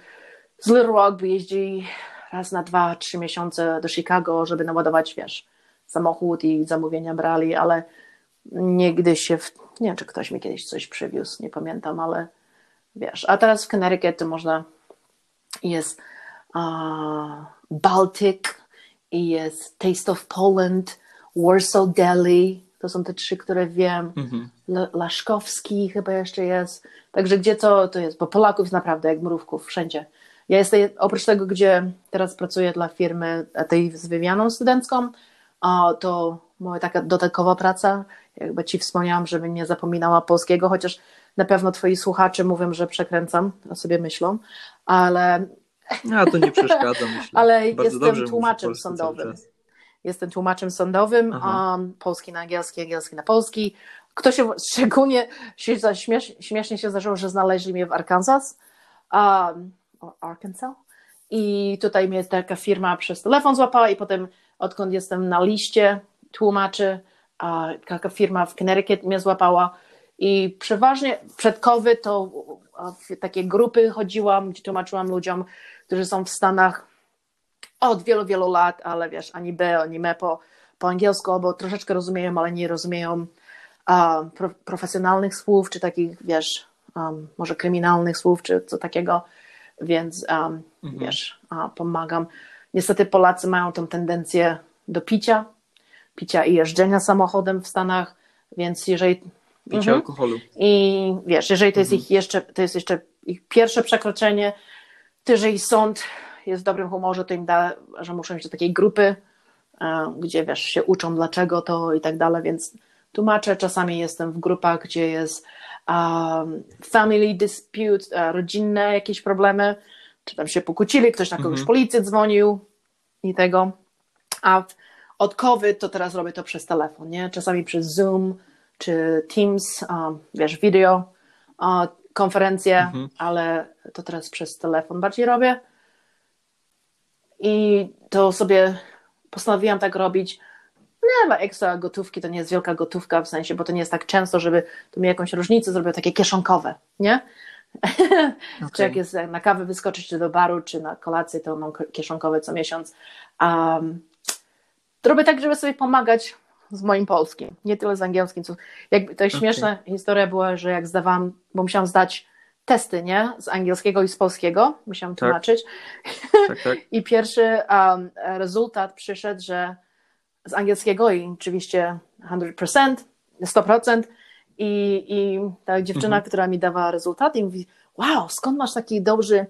Speaker 3: z Little Rock by jeździli raz na dwa, trzy miesiące do Chicago, żeby naładować, wiesz, samochód i zamówienia brali, ale nigdy się, w... nie wiem, czy ktoś mi kiedyś coś przywiózł, nie pamiętam, ale wiesz, a teraz w Connecticut to można, jest uh, Baltic i jest Taste of Poland, Warsaw Deli, to są te trzy, które wiem,
Speaker 2: Mhm.
Speaker 3: Laszkowski chyba jeszcze jest. Także gdzie to, to jest, bo Polaków jest naprawdę jak mrówków wszędzie. Ja jestem, oprócz tego, gdzie teraz pracuję dla firmy tej z wymianą studencką, a to moja taka dodatkowa praca, jakby ci wspomniałam, żebym nie zapominała polskiego, chociaż na pewno twoi słuchacze mówią, że przekręcam, o sobie myślą, ale
Speaker 2: A to nie przeszkadza, myślę. *laughs*
Speaker 3: Ale
Speaker 2: Bardzo
Speaker 3: jestem tłumaczem sądowym. Jestem tłumaczem sądowym, um, polski na angielski, angielski na polski. Kto się *laughs* szczególnie się śmiesz, śmiesznie się zdarzyło, że znaleźli mnie w Arkansas. Um, Arkansas. I tutaj mnie taka firma przez telefon złapała i potem odkąd jestem na liście tłumaczy, a taka firma w Connecticut mnie złapała i przeważnie przed COVID to w takie grupy chodziłam, gdzie tłumaczyłam ludziom, którzy są w Stanach od wielu, wielu lat, ale wiesz, ani B, ani me po, po angielsku, albo troszeczkę rozumieją, ale nie rozumieją pro, profesjonalnych słów, czy takich, wiesz, um, może kryminalnych słów, czy co takiego, więc um,
Speaker 2: Mhm.
Speaker 3: wiesz, a, pomagam. Niestety Polacy mają tą tendencję do picia, picia i jeżdżenia samochodem w Stanach, więc jeżeli
Speaker 2: Picie
Speaker 3: Mhm.
Speaker 2: alkoholu.
Speaker 3: i wiesz, jeżeli to jest ich jeszcze, to jest jeszcze ich pierwsze przekroczenie, to jeżeli sąd jest w dobrym humorze, to im da, że muszą iść do takiej grupy, e, gdzie wiesz, się uczą dlaczego to i tak dalej, więc tłumaczę, czasami jestem w grupach, gdzie jest um, family dispute, e, rodzinne jakieś problemy, czy tam się pokłócili, ktoś na kogoś
Speaker 2: Mhm.
Speaker 3: policję dzwonił i tego, a od COVID to teraz robię to przez telefon, nie? Czasami przez Zoom czy Teams, wiesz, video, konferencje,
Speaker 2: Mhm.
Speaker 3: ale to teraz przez telefon bardziej robię. I to sobie postanowiłam tak robić. Nie ma ekstra gotówki, to nie jest wielka gotówka, w sensie, bo to nie jest tak często, żeby to mi jakąś różnicę zrobił takie kieszonkowe, nie? *laughs* Czy
Speaker 2: Okej.
Speaker 3: jak jest na kawę wyskoczyć, czy do baru, czy na kolację, to mam kieszonkowe co miesiąc. Um, robię tak, żeby sobie pomagać z moim polskim, nie tyle z angielskim. Co, jakby, to jest
Speaker 2: Okej.
Speaker 3: śmieszna historia była, że jak zdawałam, bo musiałam zdać testy, nie? Z angielskiego i z polskiego, musiałam
Speaker 2: Tak.
Speaker 3: tłumaczyć.
Speaker 2: Tak, tak. *laughs*
Speaker 3: I pierwszy um, rezultat przyszedł, że z angielskiego i oczywiście 100%, 100%. I, i ta dziewczyna,
Speaker 2: Mhm.
Speaker 3: która mi dawała rezultaty, mówi: Wow, skąd masz taki dobry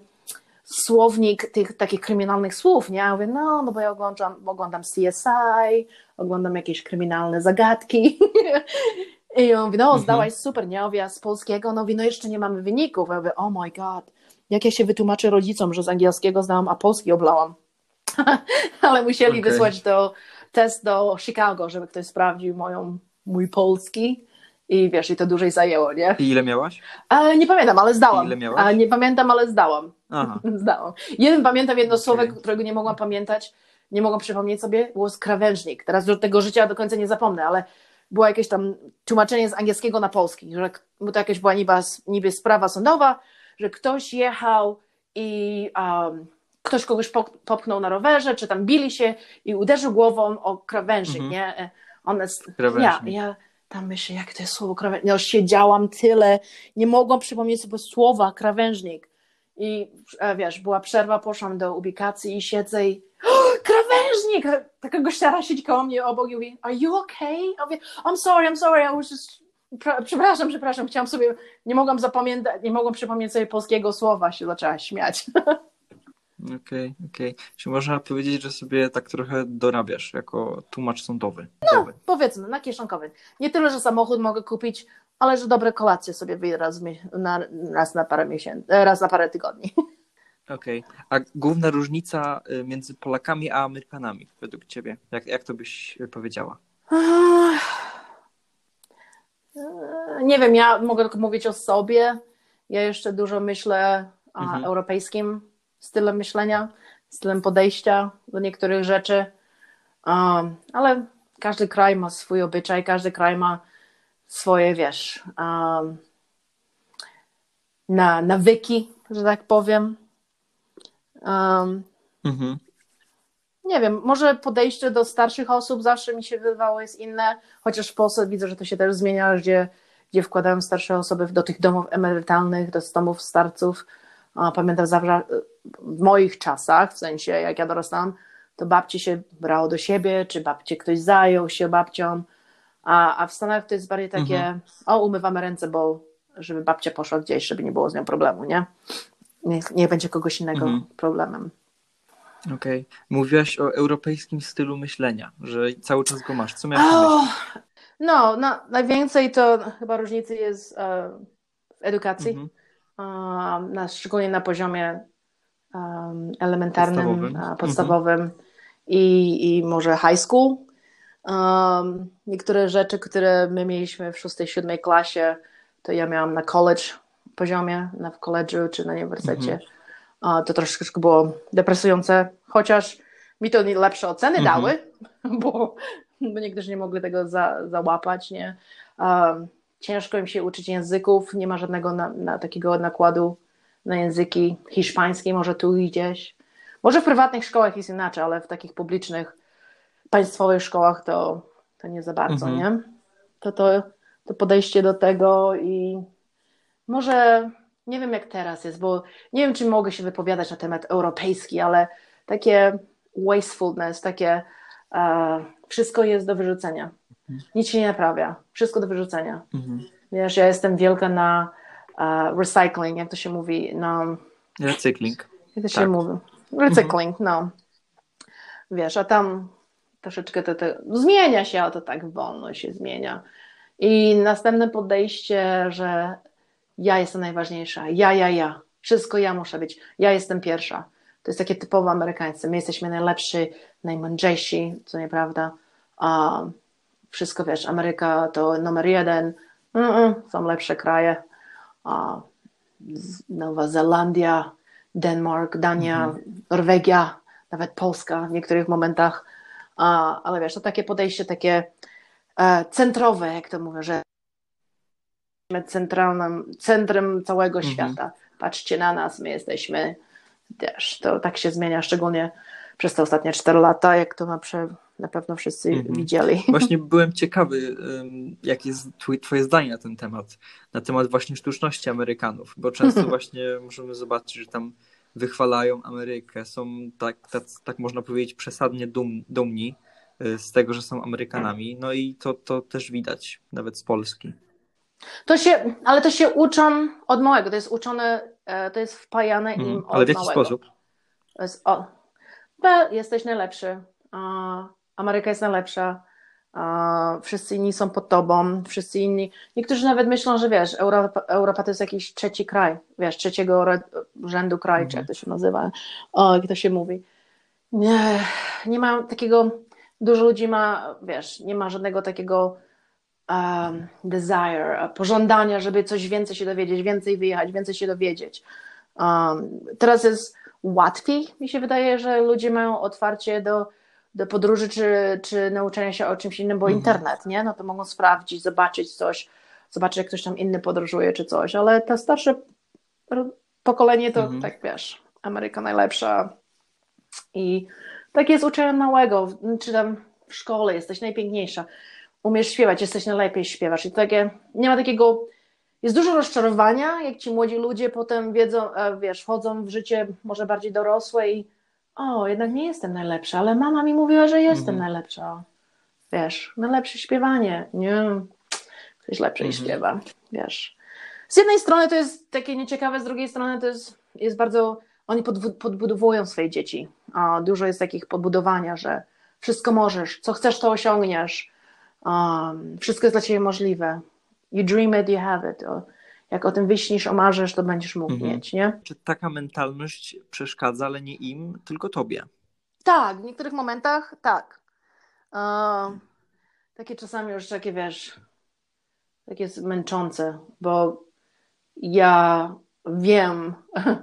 Speaker 3: słownik tych takich kryminalnych słów? Nie? Ja mówię: No, no bo ja oglądam, oglądam CSI, oglądam jakieś kryminalne zagadki. *laughs* I on mówi: No,
Speaker 2: Mhm.
Speaker 3: zdałaś super, nie? Ja mówię, a z polskiego, no, mówi, no jeszcze nie mamy wyników. Ja mówię: Oh my god, jak ja się wytłumaczę rodzicom, że z angielskiego zdałam, a polski oblałam. *laughs* Ale musieli
Speaker 2: Okej.
Speaker 3: wysłać do, test do Chicago, żeby ktoś sprawdził moją, mój polski. I wiesz, i to dłużej zajęło, nie?
Speaker 2: I ile miałaś?
Speaker 3: Ale nie pamiętam, ale zdałam.
Speaker 2: Ile miałaś?
Speaker 3: A nie pamiętam, ale zdałam.
Speaker 2: Aha. *laughs*
Speaker 3: Zdałam. Jeden pamiętam jedno
Speaker 2: Okej.
Speaker 3: słowo, którego nie mogłam pamiętać, nie mogłam przypomnieć sobie, było skrawężnik. Teraz do tego życia do końca nie zapomnę, ale było jakieś tam tłumaczenie z angielskiego na polski, że bo to jakaś była niby, niby sprawa sądowa, że ktoś jechał i um, ktoś kogoś popchnął na rowerze, czy tam bili się i uderzył głową o krawężnik, mhm. nie? E, one, ja, ja tam myślę, jak to jest słowo krawężnik. No, siedziałam tyle, nie mogłam przypomnieć sobie słowa krawężnik. I e, wiesz, była przerwa, poszłam do ubikacji i siedzę i krawężnik! Taka gościara siedzi koło mnie obok i mówi, are you okay? Mówię, I'm sorry, I'm sorry, I was just... Przepraszam, przepraszam, chciałam sobie, nie mogłam zapamiętać, nie mogłam przypomnieć sobie polskiego słowa, się zaczęła śmiać. *laughs*
Speaker 2: Okej, okay, okej. Okay. Czy można powiedzieć, że sobie tak trochę dorabiasz jako tłumacz sądowy?
Speaker 3: No, powiedzmy, na kieszonkowy. Nie tyle, że samochód mogę kupić, ale że dobre kolacje sobie wyjdę raz, na, raz na parę miesięcy, raz na parę tygodni. *laughs*
Speaker 2: Okej. Okay. A główna różnica y, między Polakami a Amerykanami według ciebie? Jak, jak to byś powiedziała?
Speaker 3: Nie wiem, ja mogę tylko mówić o sobie. Ja jeszcze dużo myślę mhm. europejskim stylem myślenia, stylem podejścia do niektórych rzeczy. Um, ale każdy kraj ma swój obyczaj, każdy kraj ma swoje, wiesz, um, na, nawyki, że tak powiem. Um, mhm. Nie wiem, może podejście do starszych osób zawsze mi się wydawało jest inne, chociaż w Polsce widzę, że to się też zmienia, gdzie, gdzie wkładają starsze osoby do tych domów emerytalnych, do domów starców. Pamiętam zawsze w moich czasach, w sensie jak ja dorastałam, to babci się brało do siebie, czy babcie ktoś zajął się babcią, a, a w Stanach to jest bardziej takie, mhm. o umywamy ręce, bo żeby babcia poszła gdzieś, żeby nie było z nią problemu, nie? Niech, nie będzie kogoś innego mhm. problemem.
Speaker 2: Okej. Okay. Mówiłaś o europejskim stylu myślenia, że cały czas go masz. Co miałeś oh,
Speaker 3: No, no, najwięcej to chyba różnicy jest uh, w edukacji, mhm. na, szczególnie na poziomie elementarnym, podstawowym, uh, podstawowym mhm. i, i może high school. Um, niektóre rzeczy, które my mieliśmy w szóstej, siódmej klasie, to ja miałam na college poziomie, na, w college'u czy na uniwersytecie. Mhm. to troszeczkę było depresujące, chociaż mi to lepsze oceny mhm. dały, *laughs* bo, bo niektórzy nie mogli tego za, załapać, nie? Um, ciężko im się uczyć języków, nie ma żadnego na, na takiego nakładu na języki hiszpańskie, może tu gdzieś. Może w prywatnych szkołach jest inaczej, ale w takich publicznych, państwowych szkołach to, to nie za bardzo, mhm. nie? To, to, to podejście do tego i może nie wiem jak teraz jest, bo nie wiem, czy mogę się wypowiadać na temat europejski, ale takie wastefulness, takie uh, wszystko jest do wyrzucenia. Nic się nie naprawia. Wszystko do wyrzucenia. Mhm. Wiesz, ja jestem wielka na uh, recycling, jak to się mówi, no...
Speaker 2: Recykling.
Speaker 3: Jak to się tak. mówi? Recykling, mhm. no. Wiesz, a tam troszeczkę to, to zmienia się, ale to tak wolno się zmienia. I następne podejście, że ja jestem najważniejsza, ja, ja, ja, wszystko ja muszę być, ja jestem pierwsza. To jest takie typowo amerykańskie. My jesteśmy najlepsi, najmądrzejsi, co nieprawda. Um, wszystko wiesz, Ameryka to numer jeden, mm -mm, są lepsze kraje. Um, Nowa Zelandia, Denmark, Dania, mhm. Norwegia, nawet Polska w niektórych momentach. Ale wiesz, to takie podejście takie uh, centrowe, jak to mówię, że centralnym, centrum całego mhm. świata. Patrzcie na nas, my jesteśmy też. To tak się zmienia, szczególnie przez te ostatnie 4 lata, jak to na, prze, na pewno wszyscy mhm. widzieli. *laughs*
Speaker 2: Właśnie byłem ciekawy, jakie jest twoje zdanie na ten temat, na temat właśnie sztuczności Amerykanów, bo często *laughs* właśnie możemy zobaczyć, że tam wychwalają Amerykę, są tak, tak, tak można powiedzieć przesadnie dum, dumni y, z tego, że są Amerykanami, no i to, to też widać nawet z Polski.
Speaker 3: To się, ale to się uczą od małego, to jest uczone, e, to jest wpajane im mm, od
Speaker 2: Ale w jaki małego. sposób?
Speaker 3: Jest, o, jesteś najlepszy, Ameryka jest najlepsza, wszyscy inni są pod tobą, wszyscy inni, niektórzy nawet myślą, że wiesz, Europa, Europa to jest jakiś trzeci kraj, wiesz, trzeciego rzędu kraj, mm. czy jak to się nazywa, o, jak to się mówi. Nie, nie ma takiego, dużo ludzi ma, wiesz, nie ma żadnego takiego um, desire, pożądania, żeby coś więcej się dowiedzieć, więcej wyjechać, więcej się dowiedzieć. Um, teraz jest łatwiej, mi się wydaje, że ludzie mają otwarcie do, do podróży czy, czy nauczenia się o czymś innym, bo
Speaker 2: Mhm.
Speaker 3: internet, nie? No to mogą sprawdzić, zobaczyć coś, zobaczyć jak ktoś tam inny podróżuje czy coś, ale te starsze pokolenie to
Speaker 2: Mhm.
Speaker 3: tak wiesz, Ameryka najlepsza i tak jest uczenia małego, czy tam w szkole jesteś najpiękniejsza, umiesz śpiewać, jesteś najlepiej śpiewasz i takie, nie ma takiego jest dużo rozczarowania, jak ci młodzi ludzie potem wiedzą, e, wiesz, wchodzą w życie może bardziej dorosłe i o, jednak nie jestem najlepsza, ale mama mi mówiła, że jestem
Speaker 2: Mhm.
Speaker 3: najlepsza. Wiesz, najlepsze śpiewanie. Nie, ktoś lepszej
Speaker 2: Mhm.
Speaker 3: śpiewa, wiesz. Z jednej strony to jest takie nieciekawe, z drugiej strony to jest, jest bardzo, oni podbudowują swoje dzieci. A dużo jest takich podbudowania, że wszystko możesz, co chcesz, to osiągniesz. Um, wszystko jest dla ciebie możliwe. You dream it, you have it. O, jak o tym wyśnisz, omarzysz, to będziesz mógł
Speaker 2: Mhm.
Speaker 3: mieć, nie?
Speaker 2: Czy taka mentalność przeszkadza, ale nie im, tylko tobie?
Speaker 3: Tak, w niektórych momentach tak. E, takie czasami już takie, wiesz, takie jest męczące, bo ja wiem *laughs*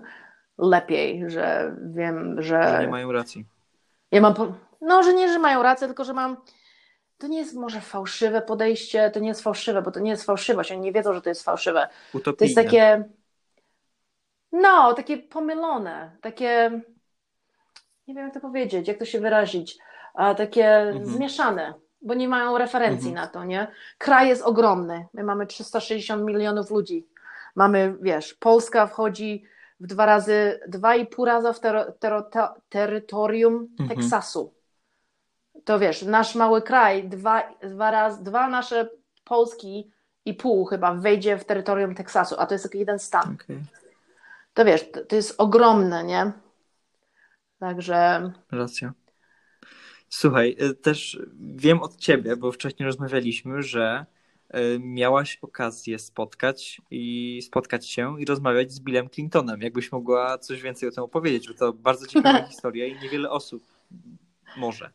Speaker 3: lepiej, że wiem, że...
Speaker 2: Że nie mają racji.
Speaker 3: Ja mam. Po... No, że nie, że mają rację, tylko że mam. To nie jest może fałszywe podejście, to nie jest fałszywe, bo to nie jest fałszywość. Oni nie wiedzą, że to jest fałszywe. To
Speaker 2: Utopijne.
Speaker 3: jest takie. No, takie pomylone, takie. Nie wiem, jak to powiedzieć, jak to się wyrazić. A takie
Speaker 2: Mhm.
Speaker 3: zmieszane, bo nie mają referencji
Speaker 2: Mhm.
Speaker 3: na to, nie? Kraj jest ogromny. My mamy 360 milionów ludzi. Mamy, wiesz, Polska wchodzi w dwa razy, dwa i pół raza w tero, tero, te, terytorium
Speaker 2: Mhm.
Speaker 3: Teksasu. To wiesz, nasz mały kraj, dwa, dwa, raz, dwa nasze Polski i pół chyba wejdzie w terytorium Teksasu, a to jest tylko jeden stan.
Speaker 2: Okej,
Speaker 3: To wiesz, to, to jest ogromne, nie? Także
Speaker 2: racja. Słuchaj, y, też wiem od ciebie, bo wcześniej rozmawialiśmy, że y, miałaś okazję spotkać i spotkać się i rozmawiać z Billem Clintonem. Jakbyś mogła coś więcej o tym opowiedzieć, bo to bardzo ciekawa *laughs* historia i niewiele osób może.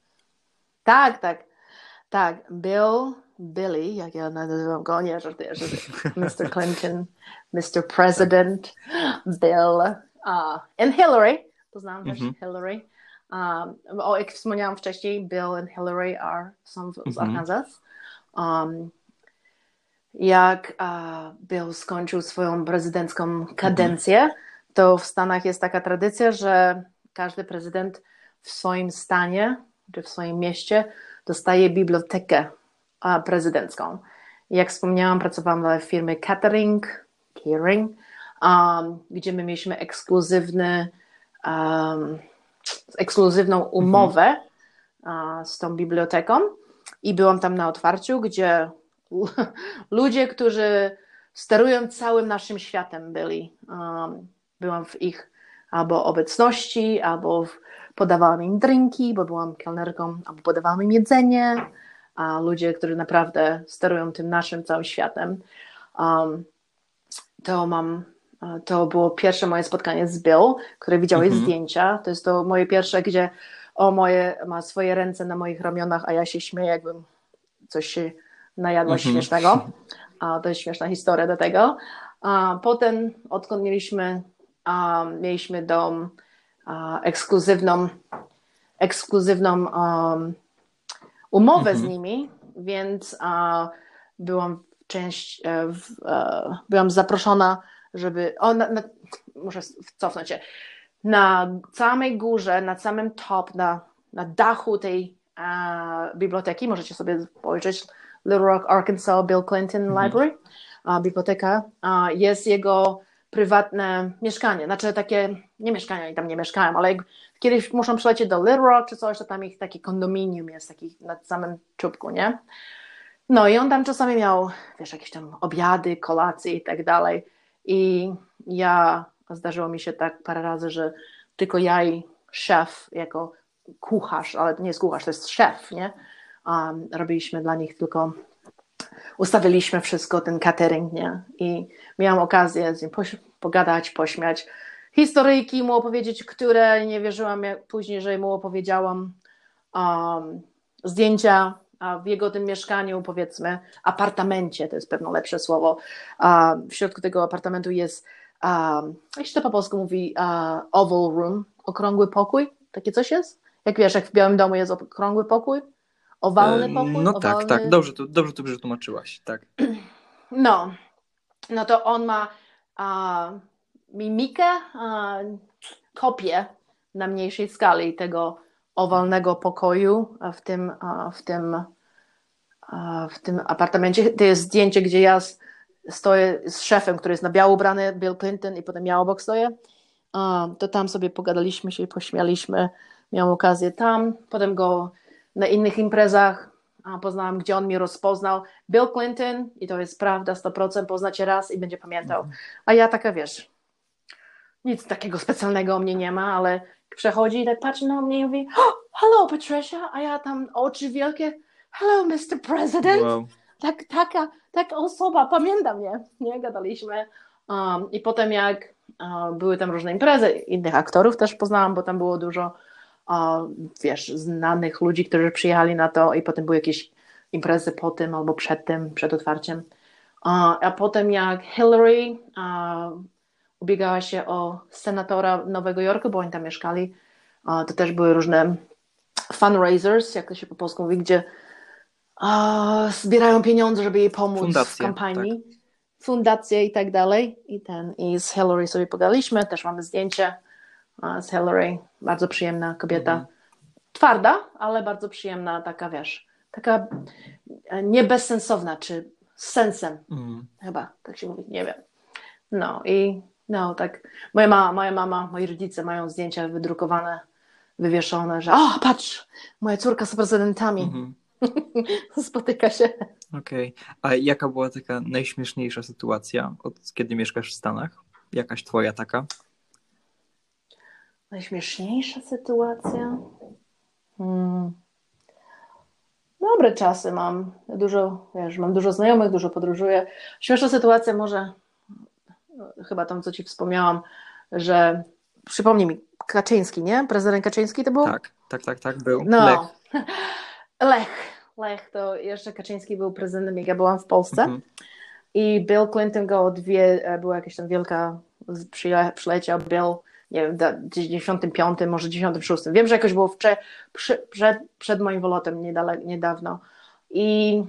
Speaker 3: Tak, tak, tak. Bill, Billy, jak ja nazywam go, nie, żartuję, że Mr. *laughs* Clinton, Mr. President, Bill uh, and Hillary, poznałam też
Speaker 2: Mhm.
Speaker 3: Hillary. Um, o, jak wspomniałam wcześniej, Bill and Hillary are, są z, z
Speaker 2: Mhm.
Speaker 3: Arkansas. Um, jak uh, Bill skończył swoją prezydencką kadencję, to w Stanach jest taka tradycja, że każdy prezydent w swoim stanie czy w swoim mieście dostaje bibliotekę prezydencką. Jak wspomniałam, pracowałam dla firmy Catering, Catering um, gdzie my mieliśmy ekskluzywny, um, ekskluzywną umowę a, z tą biblioteką i byłam tam na otwarciu, gdzie *laughs* ludzie, którzy sterują całym naszym światem byli. Um, byłam w ich albo obecności, albo w, podawałam im drinki, bo byłam kelnerką, albo podawałam im jedzenie, a ludzie, którzy naprawdę sterują tym naszym całym światem. Um, to mam, e, to było pierwsze moje spotkanie z Bill, które widziałeś
Speaker 2: Mhm.
Speaker 3: zdjęcia. To jest to moje pierwsze, gdzie o moje, ma swoje ręce na moich ramionach, a ja się śmieję, jakbym coś się najadła
Speaker 2: Mhm.
Speaker 3: śmiesznego. A, to jest śmieszna historia do tego. A, potem, odkąd mieliśmy, a, mieliśmy dom ekskluzywną, ekskluzywną um, umowę
Speaker 2: Mhm.
Speaker 3: z nimi, więc byłam część, e, w, e, byłam zaproszona, żeby, o, na, na, muszę cofnąć się, na samej górze, na samym top, na, na dachu tej e, biblioteki, możecie sobie spojrzeć, Little Rock, Arkansas, Bill Clinton
Speaker 2: Mhm.
Speaker 3: Library, a, biblioteka, jest jego prywatne mieszkanie, znaczy takie, nie mieszkanie, oni tam nie mieszkają, ale kiedyś muszą przylecieć do Little Rock czy coś, to tam ich takie kondominium jest, taki na samym czubku, nie? No i on tam czasami miał, wiesz, jakieś tam obiady, kolacje i tak dalej i ja, zdarzyło mi się tak parę razy, że tylko ja i szef jako kucharz, ale nie jest kucharz, to jest szef, nie? Um, robiliśmy dla nich tylko, ustawiliśmy wszystko, ten catering, nie? I miałam okazję z nim poś- pogadać, pośmiać, historyjki mu opowiedzieć, które nie wierzyłam jak później, że mu opowiedziałam, um, zdjęcia w jego tym mieszkaniu, powiedzmy, apartamencie, to jest pewno lepsze słowo, a w środku tego apartamentu jest, um, jak się to po polsku mówi, oval room, okrągły pokój, takie coś jest? Jak wiesz, jak w Białym Domu jest okrągły pokój, owalny pokój.
Speaker 2: No tak,
Speaker 3: owalny...
Speaker 2: tak, dobrze to, dobrze to przetłumaczyłaś, tak. *clears throat*
Speaker 3: No, no to on ma a, mimikę, a, kopię na mniejszej skali tego owalnego pokoju w tym, a, w tym, w tym apartamencie. To jest zdjęcie, gdzie ja stoję z szefem, który jest na biało ubrany, Bill Clinton, i potem ja obok stoję. To tam sobie pogadaliśmy się, pośmialiśmy. Miałam okazję tam, potem go na innych imprezach a, poznałam, gdzie on mnie rozpoznał. Bill Clinton, i to jest prawda, 100%, poznacie raz i będzie pamiętał. A ja taka, wiesz, nic takiego specjalnego o mnie nie ma, ale przechodzi i tak patrzy na mnie i mówi, oh, hello Patricia, a ja tam oczy wielkie, hello Mr. President.
Speaker 2: Wow.
Speaker 3: Tak, taka, taka osoba, pamięta mnie, nie, gadaliśmy. Um, I potem jak uh, były tam różne imprezy, innych aktorów też poznałam, bo tam było dużo, wiesz, znanych ludzi, którzy przyjechali na to i potem były jakieś imprezy po tym albo przed tym, przed otwarciem. A potem jak Hillary ubiegała się o senatora Nowego Jorku, bo oni tam mieszkali, to też były różne fundraisers, jak to się po polsku mówi, gdzie zbierają pieniądze, żeby jej pomóc w
Speaker 2: Fundacje,
Speaker 3: kampanii. Fundacje i tak dalej. I ten, i z Hillary sobie pogadaliśmy, też mamy zdjęcie z Hillary. Bardzo przyjemna kobieta.
Speaker 2: Mhm.
Speaker 3: Twarda, ale bardzo przyjemna, taka wiesz, taka e, nie bezsensowna, czy z sensem.
Speaker 2: Mm.
Speaker 3: Chyba, tak się mówi, nie wiem. No i no, tak. Moja mama, moja mama, moi rodzice mają zdjęcia wydrukowane, wywieszone, że o, patrz, moja córka z prezydentami
Speaker 2: Mhm. *laughs*
Speaker 3: spotyka się.
Speaker 2: Okej. A jaka była taka najśmieszniejsza sytuacja, od kiedy mieszkasz w Stanach? Jakaś twoja taka?
Speaker 3: Najśmieszniejsza sytuacja? Hmm. Dobre czasy mam. Dużo, wiesz, mam dużo znajomych, dużo podróżuję. Śmieszna sytuacja może, chyba tam, co ci wspomniałam, że przypomnij mi, Kaczyński, nie? Prezydent Kaczyński to był?
Speaker 2: Tak, tak, tak, tak, był.
Speaker 3: No.
Speaker 2: Lech. *laughs*
Speaker 3: Lech. Lech, to jeszcze Kaczyński był prezydentem, jak ja byłam w Polsce.
Speaker 2: Mhm.
Speaker 3: I Bill Clinton go odwie, e, była jakaś tam wielka, przyleciał Bill, nie wiem, w 95, może 96. Wiem, że jakoś było wcze, przy, przed, przed moim wylotem niedale, niedawno. I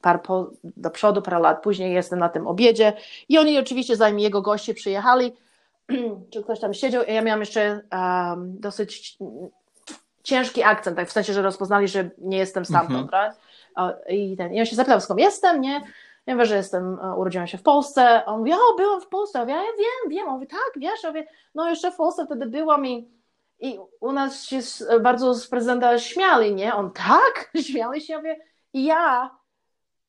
Speaker 3: par po, do przodu, parę lat później jestem na tym obiedzie i oni oczywiście, zanim jego goście przyjechali, *clears throat* czy ktoś tam siedział, ja miałam jeszcze um, dosyć ciężki akcent, tak w sensie, że rozpoznali, że nie jestem stamtąd,
Speaker 2: Mhm.
Speaker 3: right? I, ten, I on się zapytał, skąd jestem, nie? Ja mówię, że jestem, e, urodziłam się w Polsce. On mówi, o, byłam w Polsce. Ja mówię, ja wiem, wiem. On mówi, tak, wiesz? Ja mówię, no jeszcze w Polsce wtedy byłam i, i u nas się z, bardzo z prezydenta śmiali, nie? On, tak? *laughs* Śmiali się? Ja mówię, i ja,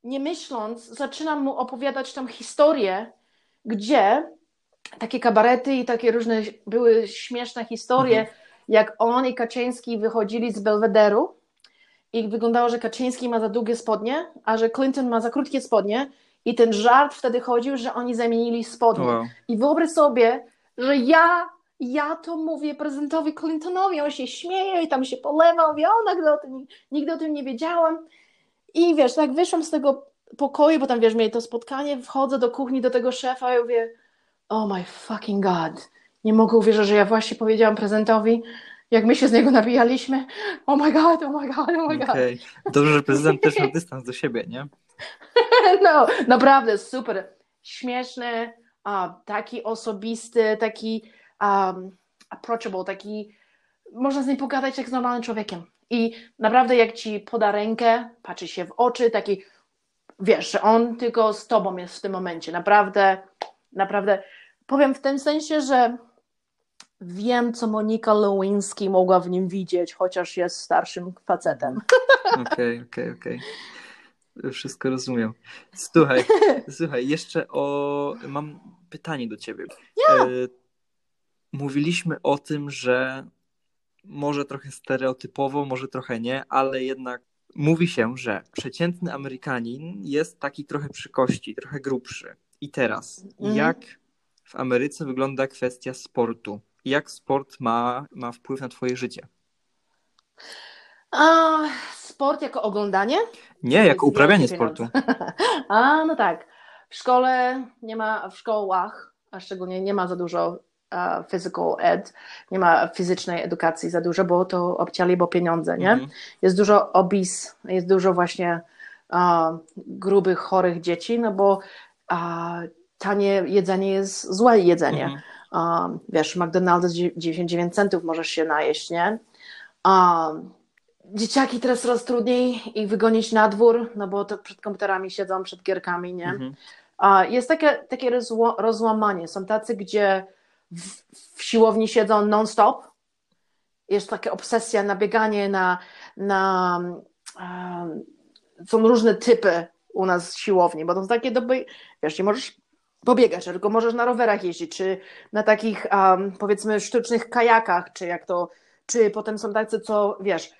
Speaker 3: nie myśląc, zaczynam mu opowiadać tam historię, gdzie takie kabarety i takie różne były śmieszne historie,
Speaker 2: Mhm.
Speaker 3: jak on i Kaczyński wychodzili z Belwederu i wyglądało, że Kaczyński ma za długie spodnie, a że Clinton ma za krótkie spodnie i ten żart wtedy chodził, że oni zamienili spodnie.
Speaker 2: Wow.
Speaker 3: I wyobraź sobie, że ja, ja to mówię prezydentowi Clintonowi, on się śmieje i tam się polewa, mówię, o, nigdy o tym, nigdy o tym nie wiedziałam. I wiesz, tak wyszłam z tego pokoju, bo tam, wiesz, mieli to spotkanie, wchodzę do kuchni, do tego szefa i mówię, oh my fucking god, nie mogę uwierzyć, że ja właśnie powiedziałam prezydentowi, jak my się z niego nabijaliśmy, oh my god, oh my god, oh my god.
Speaker 2: Okej. Dobrze, że prezydent też ma dystans do siebie, nie? *laughs*
Speaker 3: No, naprawdę super. Śmieszny, a, taki osobisty, taki um, approachable, taki można z nim pogadać jak z normalnym człowiekiem. I naprawdę jak ci poda rękę, patrzy się w oczy, taki wiesz, że on tylko z tobą jest w tym momencie. Naprawdę, naprawdę powiem w tym sensie, że wiem, co Monika Lewinsky mogła w nim widzieć, chociaż jest starszym facetem.
Speaker 2: Okej, okej, okej. Wszystko rozumiem. Słuchaj, *laughs* słuchaj, jeszcze o. Mam pytanie do ciebie. E, Mówiliśmy o tym, że może trochę stereotypowo, może trochę nie, ale jednak mówi się, że przeciętny Amerykanin jest taki trochę przy kości, trochę grubszy. I teraz,
Speaker 3: Mhm.
Speaker 2: jak w Ameryce wygląda kwestia sportu? Jak sport ma, ma wpływ na twoje życie?
Speaker 3: A, sport jako oglądanie?
Speaker 2: Nie, jako uprawianie sportu. *laughs*
Speaker 3: A, no tak. W szkole nie ma, w szkołach, a szczególnie nie ma za dużo physical ed, nie ma fizycznej edukacji za dużo, bo to obcięli, bo pieniądze, nie?
Speaker 2: Mhm.
Speaker 3: Jest dużo obis, jest dużo właśnie grubych, chorych dzieci, no bo tanie jedzenie jest złe jedzenie.
Speaker 2: Mhm.
Speaker 3: Um, wiesz, McDonald's 99 centów możesz się najeść, nie? Um, dzieciaki teraz coraz trudniej ich wygonić na dwór, no bo to przed komputerami siedzą, przed gierkami, nie?
Speaker 2: Mhm.
Speaker 3: A jest takie, takie rozło, rozłamanie. Są tacy, gdzie w, w siłowni siedzą non-stop. Jest taka obsesja na bieganie, na, na um, są różne typy u nas siłowni, bo to są takie doby, wiesz, nie możesz pobiegać, tylko możesz na rowerach jeździć, czy na takich um, powiedzmy sztucznych kajakach, czy jak to, czy potem są tacy, co wiesz,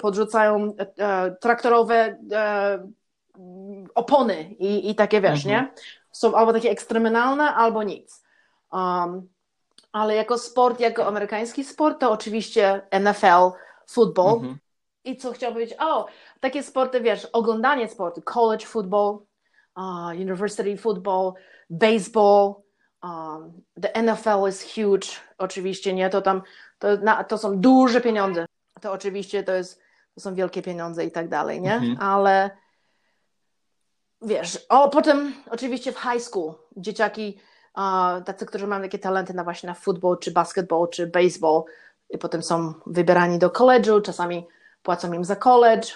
Speaker 3: podrzucają e, e, traktorowe e, opony i, i takie wiesz,
Speaker 2: Mhm.
Speaker 3: nie? Są albo takie ekstremalne, albo nic. Um, ale jako sport, jako amerykański sport, to oczywiście NFL, football.
Speaker 2: Mhm.
Speaker 3: I co chciałam powiedzieć? O, takie sporty, wiesz, oglądanie sportu, college football, uh, university football, baseball, um, the NFL is huge, oczywiście, nie? To tam, to, na, to są duże pieniądze. To oczywiście to jest, to są wielkie pieniądze i tak dalej, nie?
Speaker 2: Mhm.
Speaker 3: Ale wiesz, o, potem oczywiście w high school dzieciaki, uh, tacy, którzy mają takie talenty na właśnie na football, czy basketball, czy baseball i potem są wybierani do college'u, czasami płacą im za college,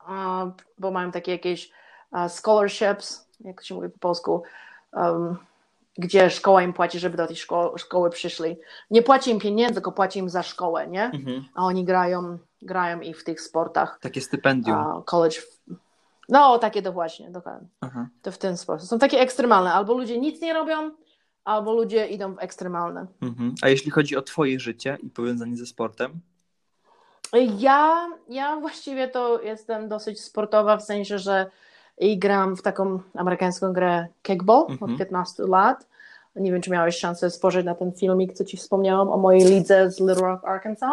Speaker 3: uh, bo mają takie jakieś uh, scholarships, jak się mówi po polsku, um, gdzie szkoła im płaci, żeby do tej szko- szkoły przyszli. Nie płaci im pieniędzy, tylko płaci im za szkołę, nie?
Speaker 2: Mhm.
Speaker 3: A oni grają, grają i w tych sportach
Speaker 2: Takie stypendium.
Speaker 3: a, college. No, takie to właśnie, dokładnie.
Speaker 2: Aha.
Speaker 3: To w ten sposób. Są takie ekstremalne. Albo ludzie nic nie robią, albo ludzie idą w ekstremalne.
Speaker 2: Mhm. A jeśli chodzi o twoje życie i powiązanie ze sportem?
Speaker 3: Ja, ja właściwie to jestem dosyć sportowa, w sensie, że i gram w taką amerykańską grę kickball
Speaker 2: Mhm.
Speaker 3: od 15 lat. Nie wiem, czy miałeś szansę spojrzeć na ten filmik, co ci wspomniałam o mojej lidze z Little Rock, Arkansas.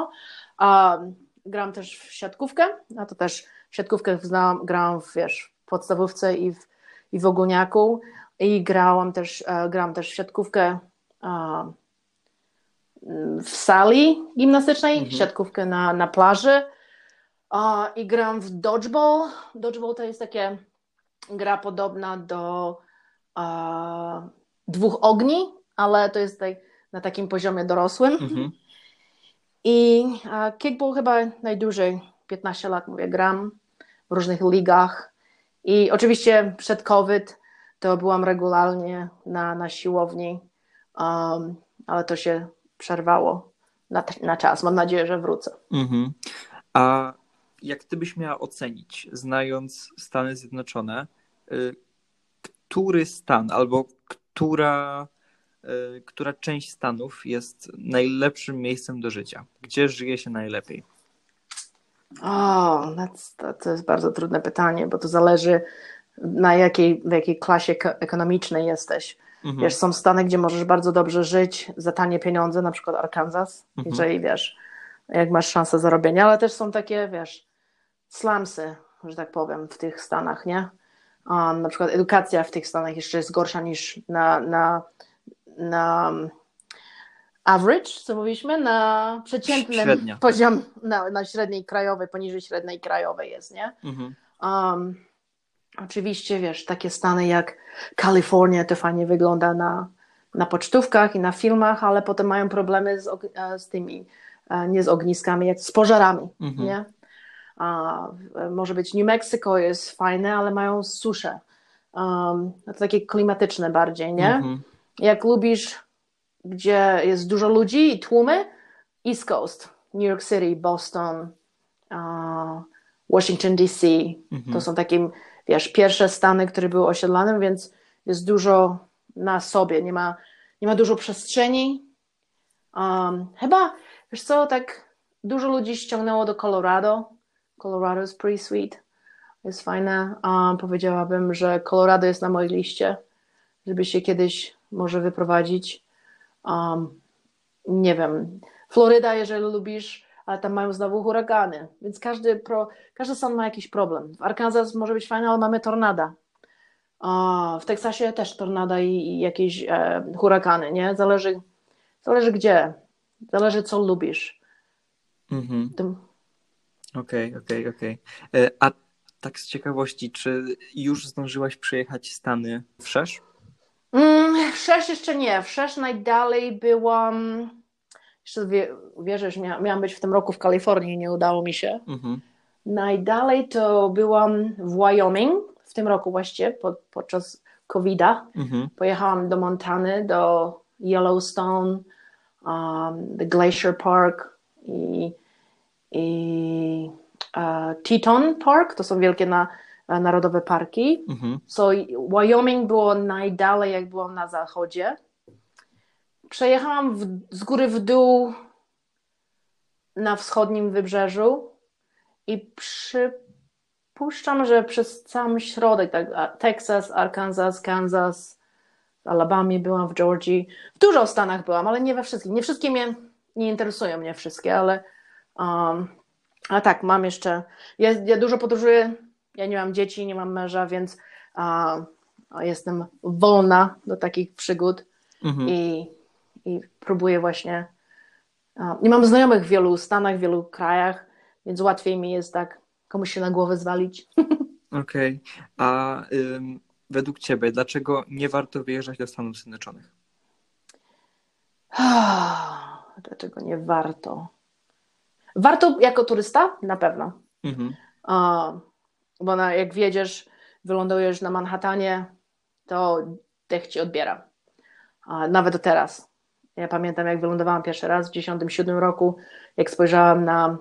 Speaker 3: Um, gram też w siatkówkę, a to też siatkówkę znam, grałam w, wiesz, w podstawówce i w, i w ogólniaku i grałam też, e, gram też w siatkówkę w sali gimnastycznej,
Speaker 2: Mhm.
Speaker 3: siatkówkę na, na plaży i gram w dodgeball. Dodgeball to jest takie gra podobna do a, dwóch ogni, ale to jest tak, na takim poziomie dorosłym.
Speaker 2: Mhm.
Speaker 3: I a, kickball chyba najdłużej, 15 lat mówię, gram w różnych ligach. I oczywiście przed COVID to byłam regularnie na, na siłowni, um, ale to się przerwało na, na czas. Mam nadzieję, że wrócę.
Speaker 2: Mhm. A jak ty byś miała ocenić, znając Stany Zjednoczone, y, który stan albo która, y, która część Stanów jest najlepszym miejscem do życia? Gdzie żyje się najlepiej?
Speaker 3: O, that's- to, to jest bardzo trudne pytanie, bo to zależy na jakiej, w jakiej klasie ko- ekonomicznej jesteś.
Speaker 2: Mhm.
Speaker 3: Wiesz, są stany, gdzie możesz bardzo dobrze żyć za tanie pieniądze, na przykład Arkansas,
Speaker 2: Mhm.
Speaker 3: czyli wiesz, jak masz szansę zarobienia, ale też są takie, wiesz, slumsy, że tak powiem, w tych stanach, nie? Um, na przykład edukacja w tych stanach jeszcze jest gorsza niż na, na, na um, average, co mówiliśmy, na przeciętnym
Speaker 2: Średnia.
Speaker 3: poziom, na, na średniej krajowej, poniżej średniej krajowej jest, nie?
Speaker 2: Mhm.
Speaker 3: Um, oczywiście, wiesz, takie stany jak Kalifornia to fajnie wygląda na, na pocztówkach i na filmach, ale potem mają problemy z, e, z tymi, e, nie z ogniskami, jak z pożarami,
Speaker 2: Mhm.
Speaker 3: nie? A, w- może być New Mexico jest fajne, ale mają suszę. Um, to takie klimatyczne bardziej, nie?
Speaker 2: Mhm.
Speaker 3: Jak lubisz, gdzie jest dużo ludzi i tłumy, East Coast, New York City, Boston, uh, Washington DC.
Speaker 2: Mhm.
Speaker 3: To są takie, wiesz, pierwsze stany, które były osiedlane, więc jest dużo na sobie, nie ma, nie ma dużo przestrzeni. Um, chyba, wiesz co, tak dużo ludzi ściągnęło do Colorado. Colorado is pretty sweet. Jest fajne. Um, powiedziałabym, że Colorado jest na mojej liście, żeby się kiedyś może wyprowadzić. Um, nie wiem. Floryda, jeżeli lubisz, ale tam mają znowu huragany, więc każdy, pro, każdy stan ma jakiś problem. W Arkansas może być fajne, ale mamy tornada. W Teksasie też tornada i, i jakieś e, huragany, nie? Zależy, zależy gdzie, zależy co lubisz.
Speaker 2: Mhm.
Speaker 3: Tym-
Speaker 2: Okej, okej, okej. E, A tak z ciekawości, czy już zdążyłaś przyjechać Stany wszerz?
Speaker 3: Mm, Wszerz jeszcze nie. Wszerz najdalej byłam. Jeszcze wie, wierzysz, mia, miałam być w tym roku w Kalifornii, nie udało mi się.
Speaker 2: Mhm.
Speaker 3: Najdalej to byłam w Wyoming w tym roku właściwie, pod, podczas COVID-a.
Speaker 2: Mhm.
Speaker 3: Pojechałam do Montany, do Yellowstone, um, the Glacier Park i, i e, Teton Park. To są wielkie na, e, narodowe parki.
Speaker 2: Mhm.
Speaker 3: So Wyoming było najdalej, jak byłam na zachodzie. Przejechałam w, z góry w dół na wschodnim wybrzeżu i przypuszczam, że przez cały środek, tak, Texas, Arkansas, Kansas, w Alabamie byłam, w Georgii. W dużo Stanach byłam, ale nie we wszystkich. Nie wszystkie mnie, nie interesują mnie wszystkie, ale um, a tak, mam jeszcze, ja, ja dużo podróżuję, ja nie mam dzieci, nie mam męża, więc a, a jestem wolna do takich przygód
Speaker 2: Mhm.
Speaker 3: i, i próbuję właśnie. A, nie mam znajomych w wielu Stanach, w wielu krajach, więc łatwiej mi jest tak komuś się na głowę zwalić. *laughs*
Speaker 2: Okej. A ym, według ciebie, dlaczego nie warto wyjeżdżać do Stanów Zjednoczonych? *sighs*
Speaker 3: Dlaczego nie warto? Warto jako turysta? Na pewno.
Speaker 2: Mhm.
Speaker 3: A, bo na, jak wjedziesz, wylądujesz na Manhattanie, to dech ci odbiera. A, nawet teraz. Ja pamiętam, jak wylądowałam pierwszy raz w 1997 roku, jak spojrzałam na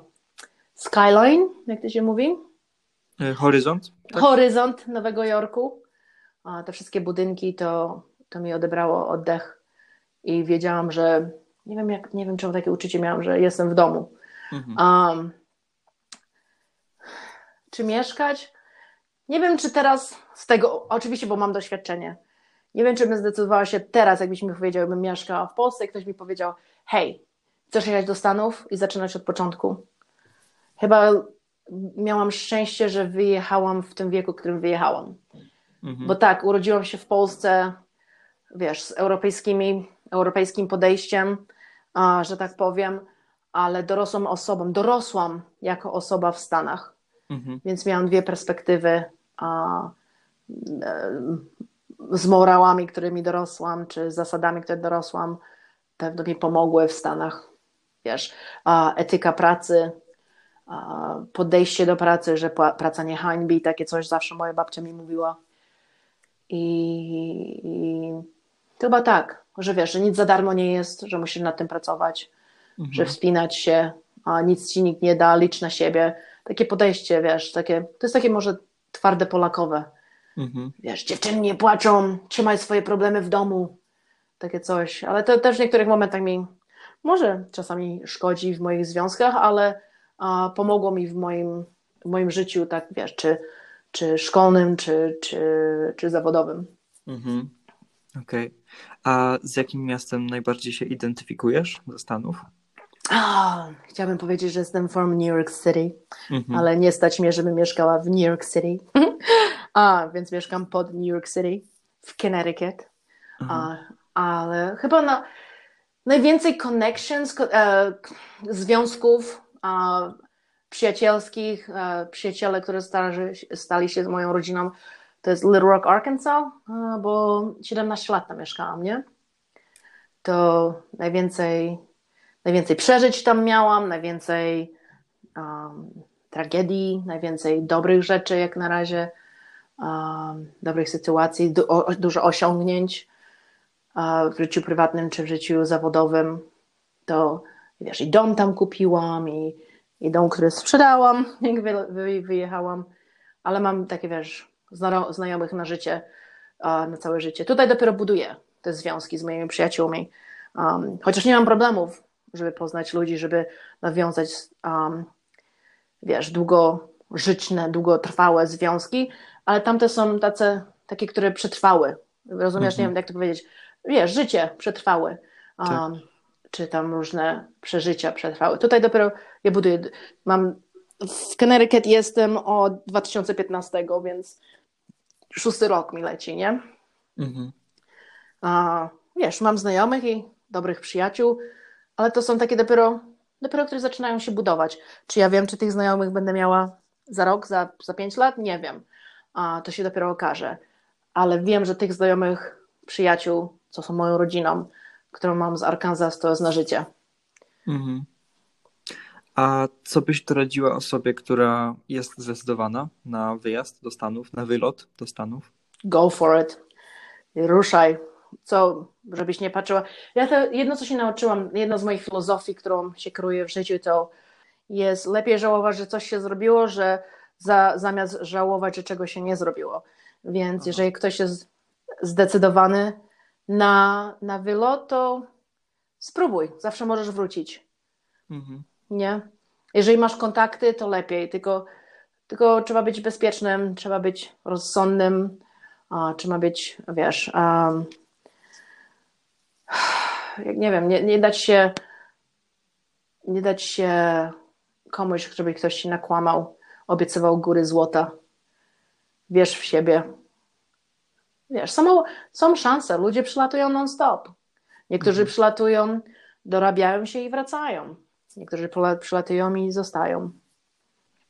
Speaker 3: skyline, jak to się mówi,
Speaker 2: E, Horyzont? Tak?
Speaker 3: horyzont Nowego Jorku. A, te wszystkie budynki, to, to mi odebrało oddech i wiedziałam, że nie wiem, jak, nie wiem, czemu takie uczucie miałam, że jestem w domu.
Speaker 2: Mhm.
Speaker 3: Um, czy mieszkać? Nie wiem, czy teraz z tego, oczywiście, bo mam doświadczenie. Nie wiem, czy bym zdecydowała się teraz, jakbyś mi powiedział, bym mieszkała w Polsce i ktoś mi powiedział, hej, chcesz jechać do Stanów i zaczynać od początku. Chyba miałam szczęście, że wyjechałam w tym wieku, w którym wyjechałam.
Speaker 2: Mhm.
Speaker 3: Bo tak, urodziłam się w Polsce, wiesz, z europejskimi, europejskim podejściem, że tak powiem, ale dorosłą osobą, dorosłam jako osoba w Stanach,
Speaker 2: Mhm.
Speaker 3: więc miałam dwie perspektywy a, z morałami, którymi dorosłam, czy zasadami, które dorosłam, pewno mi pomogły w Stanach. Wiesz, a, etyka pracy, a, podejście do pracy, że praca nie hańbi, takie coś zawsze moja babcia mi mówiła. I, i chyba tak, że wiesz, że nic za darmo nie jest, że musisz nad tym pracować,
Speaker 2: Mhm.
Speaker 3: że wspinać się, a nic ci nikt nie da, licz na siebie. Takie podejście, wiesz, takie, to jest takie może twarde polakowe.
Speaker 2: Mhm.
Speaker 3: Wiesz, dziewczyny nie płaczą, trzymaj swoje problemy w domu. Takie coś, ale to też w niektórych momentach mi może czasami szkodzi w moich związkach, ale a, pomogło mi w moim, w moim życiu, tak wiesz, czy, czy szkolnym, czy, czy, czy zawodowym.
Speaker 2: Mhm. Okej. A z jakim miastem najbardziej się identyfikujesz ze Stanów?
Speaker 3: A, chciałabym powiedzieć, że jestem from New York City,
Speaker 2: Mhm.
Speaker 3: ale nie stać mnie, żebym mieszkała w New York City. *laughs* A, więc mieszkam pod New York City, w Connecticut. A, ale chyba na, najwięcej connections, e, związków przyjacielskich, e, przyjaciele, które stali, stali się z moją rodziną, to jest Little Rock, Arkansas, bo 17 lat tam mieszkałam, nie? To najwięcej, najwięcej przeżyć tam miałam, najwięcej um, tragedii, najwięcej dobrych rzeczy jak na razie, um, dobrych sytuacji, du- o, dużo osiągnięć a w życiu prywatnym czy w życiu zawodowym, to wiesz, i dom tam kupiłam, i, i dom, który sprzedałam, *laughs* jak wy, wy, wyjechałam, ale mam takie, wiesz, zna, znajomych na życie, a, na całe życie. Tutaj dopiero buduję te związki z moimi przyjaciółmi, um, chociaż nie mam problemów, żeby poznać ludzi, żeby nawiązać, um, wiesz, długożytne, długotrwałe związki, ale tamte są tace, takie, które przetrwały. Rozumiesz,
Speaker 2: Mhm.
Speaker 3: nie wiem jak to powiedzieć. Wiesz, życie przetrwały. Um,
Speaker 2: Tak.
Speaker 3: Czy tam różne przeżycia przetrwały. Tutaj dopiero ja buduję. Mam w Connecticut jestem od 2015, więc szósty rok mi leci, nie?
Speaker 2: Mhm.
Speaker 3: A, wiesz, mam znajomych i dobrych przyjaciół, ale to są takie dopiero, dopiero które zaczynają się budować. Czy ja wiem, czy tych znajomych będę miała za rok, za, za pięć lat? Nie wiem. A to się dopiero okaże. Ale wiem, że tych znajomych przyjaciół, co są moją rodziną, którą mam z Arkansas, to jest na życie.
Speaker 2: Mhm. A co byś doradziła osobie, która jest zdecydowana na wyjazd do Stanów, na wylot do Stanów?
Speaker 3: Go for it. Ruszaj. Co, żebyś nie patrzyła. Ja to jedno, co się nauczyłam, jedno z moich filozofii, którą się kieruję w życiu, to jest lepiej żałować, że coś się zrobiło, że za, zamiast żałować, że czegoś się nie zrobiło. Więc
Speaker 2: Aha.
Speaker 3: jeżeli ktoś jest zdecydowany na, na wylot, to spróbuj. Zawsze możesz wrócić.
Speaker 2: Mhm.
Speaker 3: Nie? Jeżeli masz kontakty, to lepiej, tylko, tylko trzeba być bezpiecznym, trzeba być rozsądnym, a, trzeba być, wiesz, um, nie wiem, nie, nie dać się nie dać się komuś, żeby ktoś ci nakłamał, obiecywał góry złota. Wierz w siebie. Wiesz, są, są szanse, ludzie przylatują non-stop. Niektórzy
Speaker 2: Mhm.
Speaker 3: przylatują, dorabiają się i wracają. Niektórzy przyla- przylatują i zostają.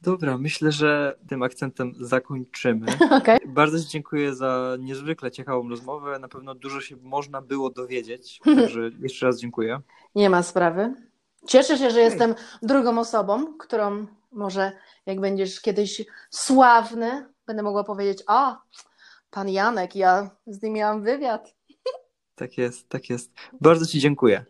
Speaker 2: Dobra, myślę, że tym akcentem zakończymy. *laughs*
Speaker 3: Okej.
Speaker 2: Bardzo Ci dziękuję za niezwykle ciekawą rozmowę. Na pewno dużo się można było dowiedzieć, *laughs* także jeszcze raz dziękuję.
Speaker 3: Nie ma sprawy. Cieszę się, że jestem drugą osobą, którą może jak będziesz kiedyś sławny, będę mogła powiedzieć, a pan Janek, ja z nim miałam wywiad.
Speaker 2: Tak jest, tak jest. Bardzo Ci dziękuję.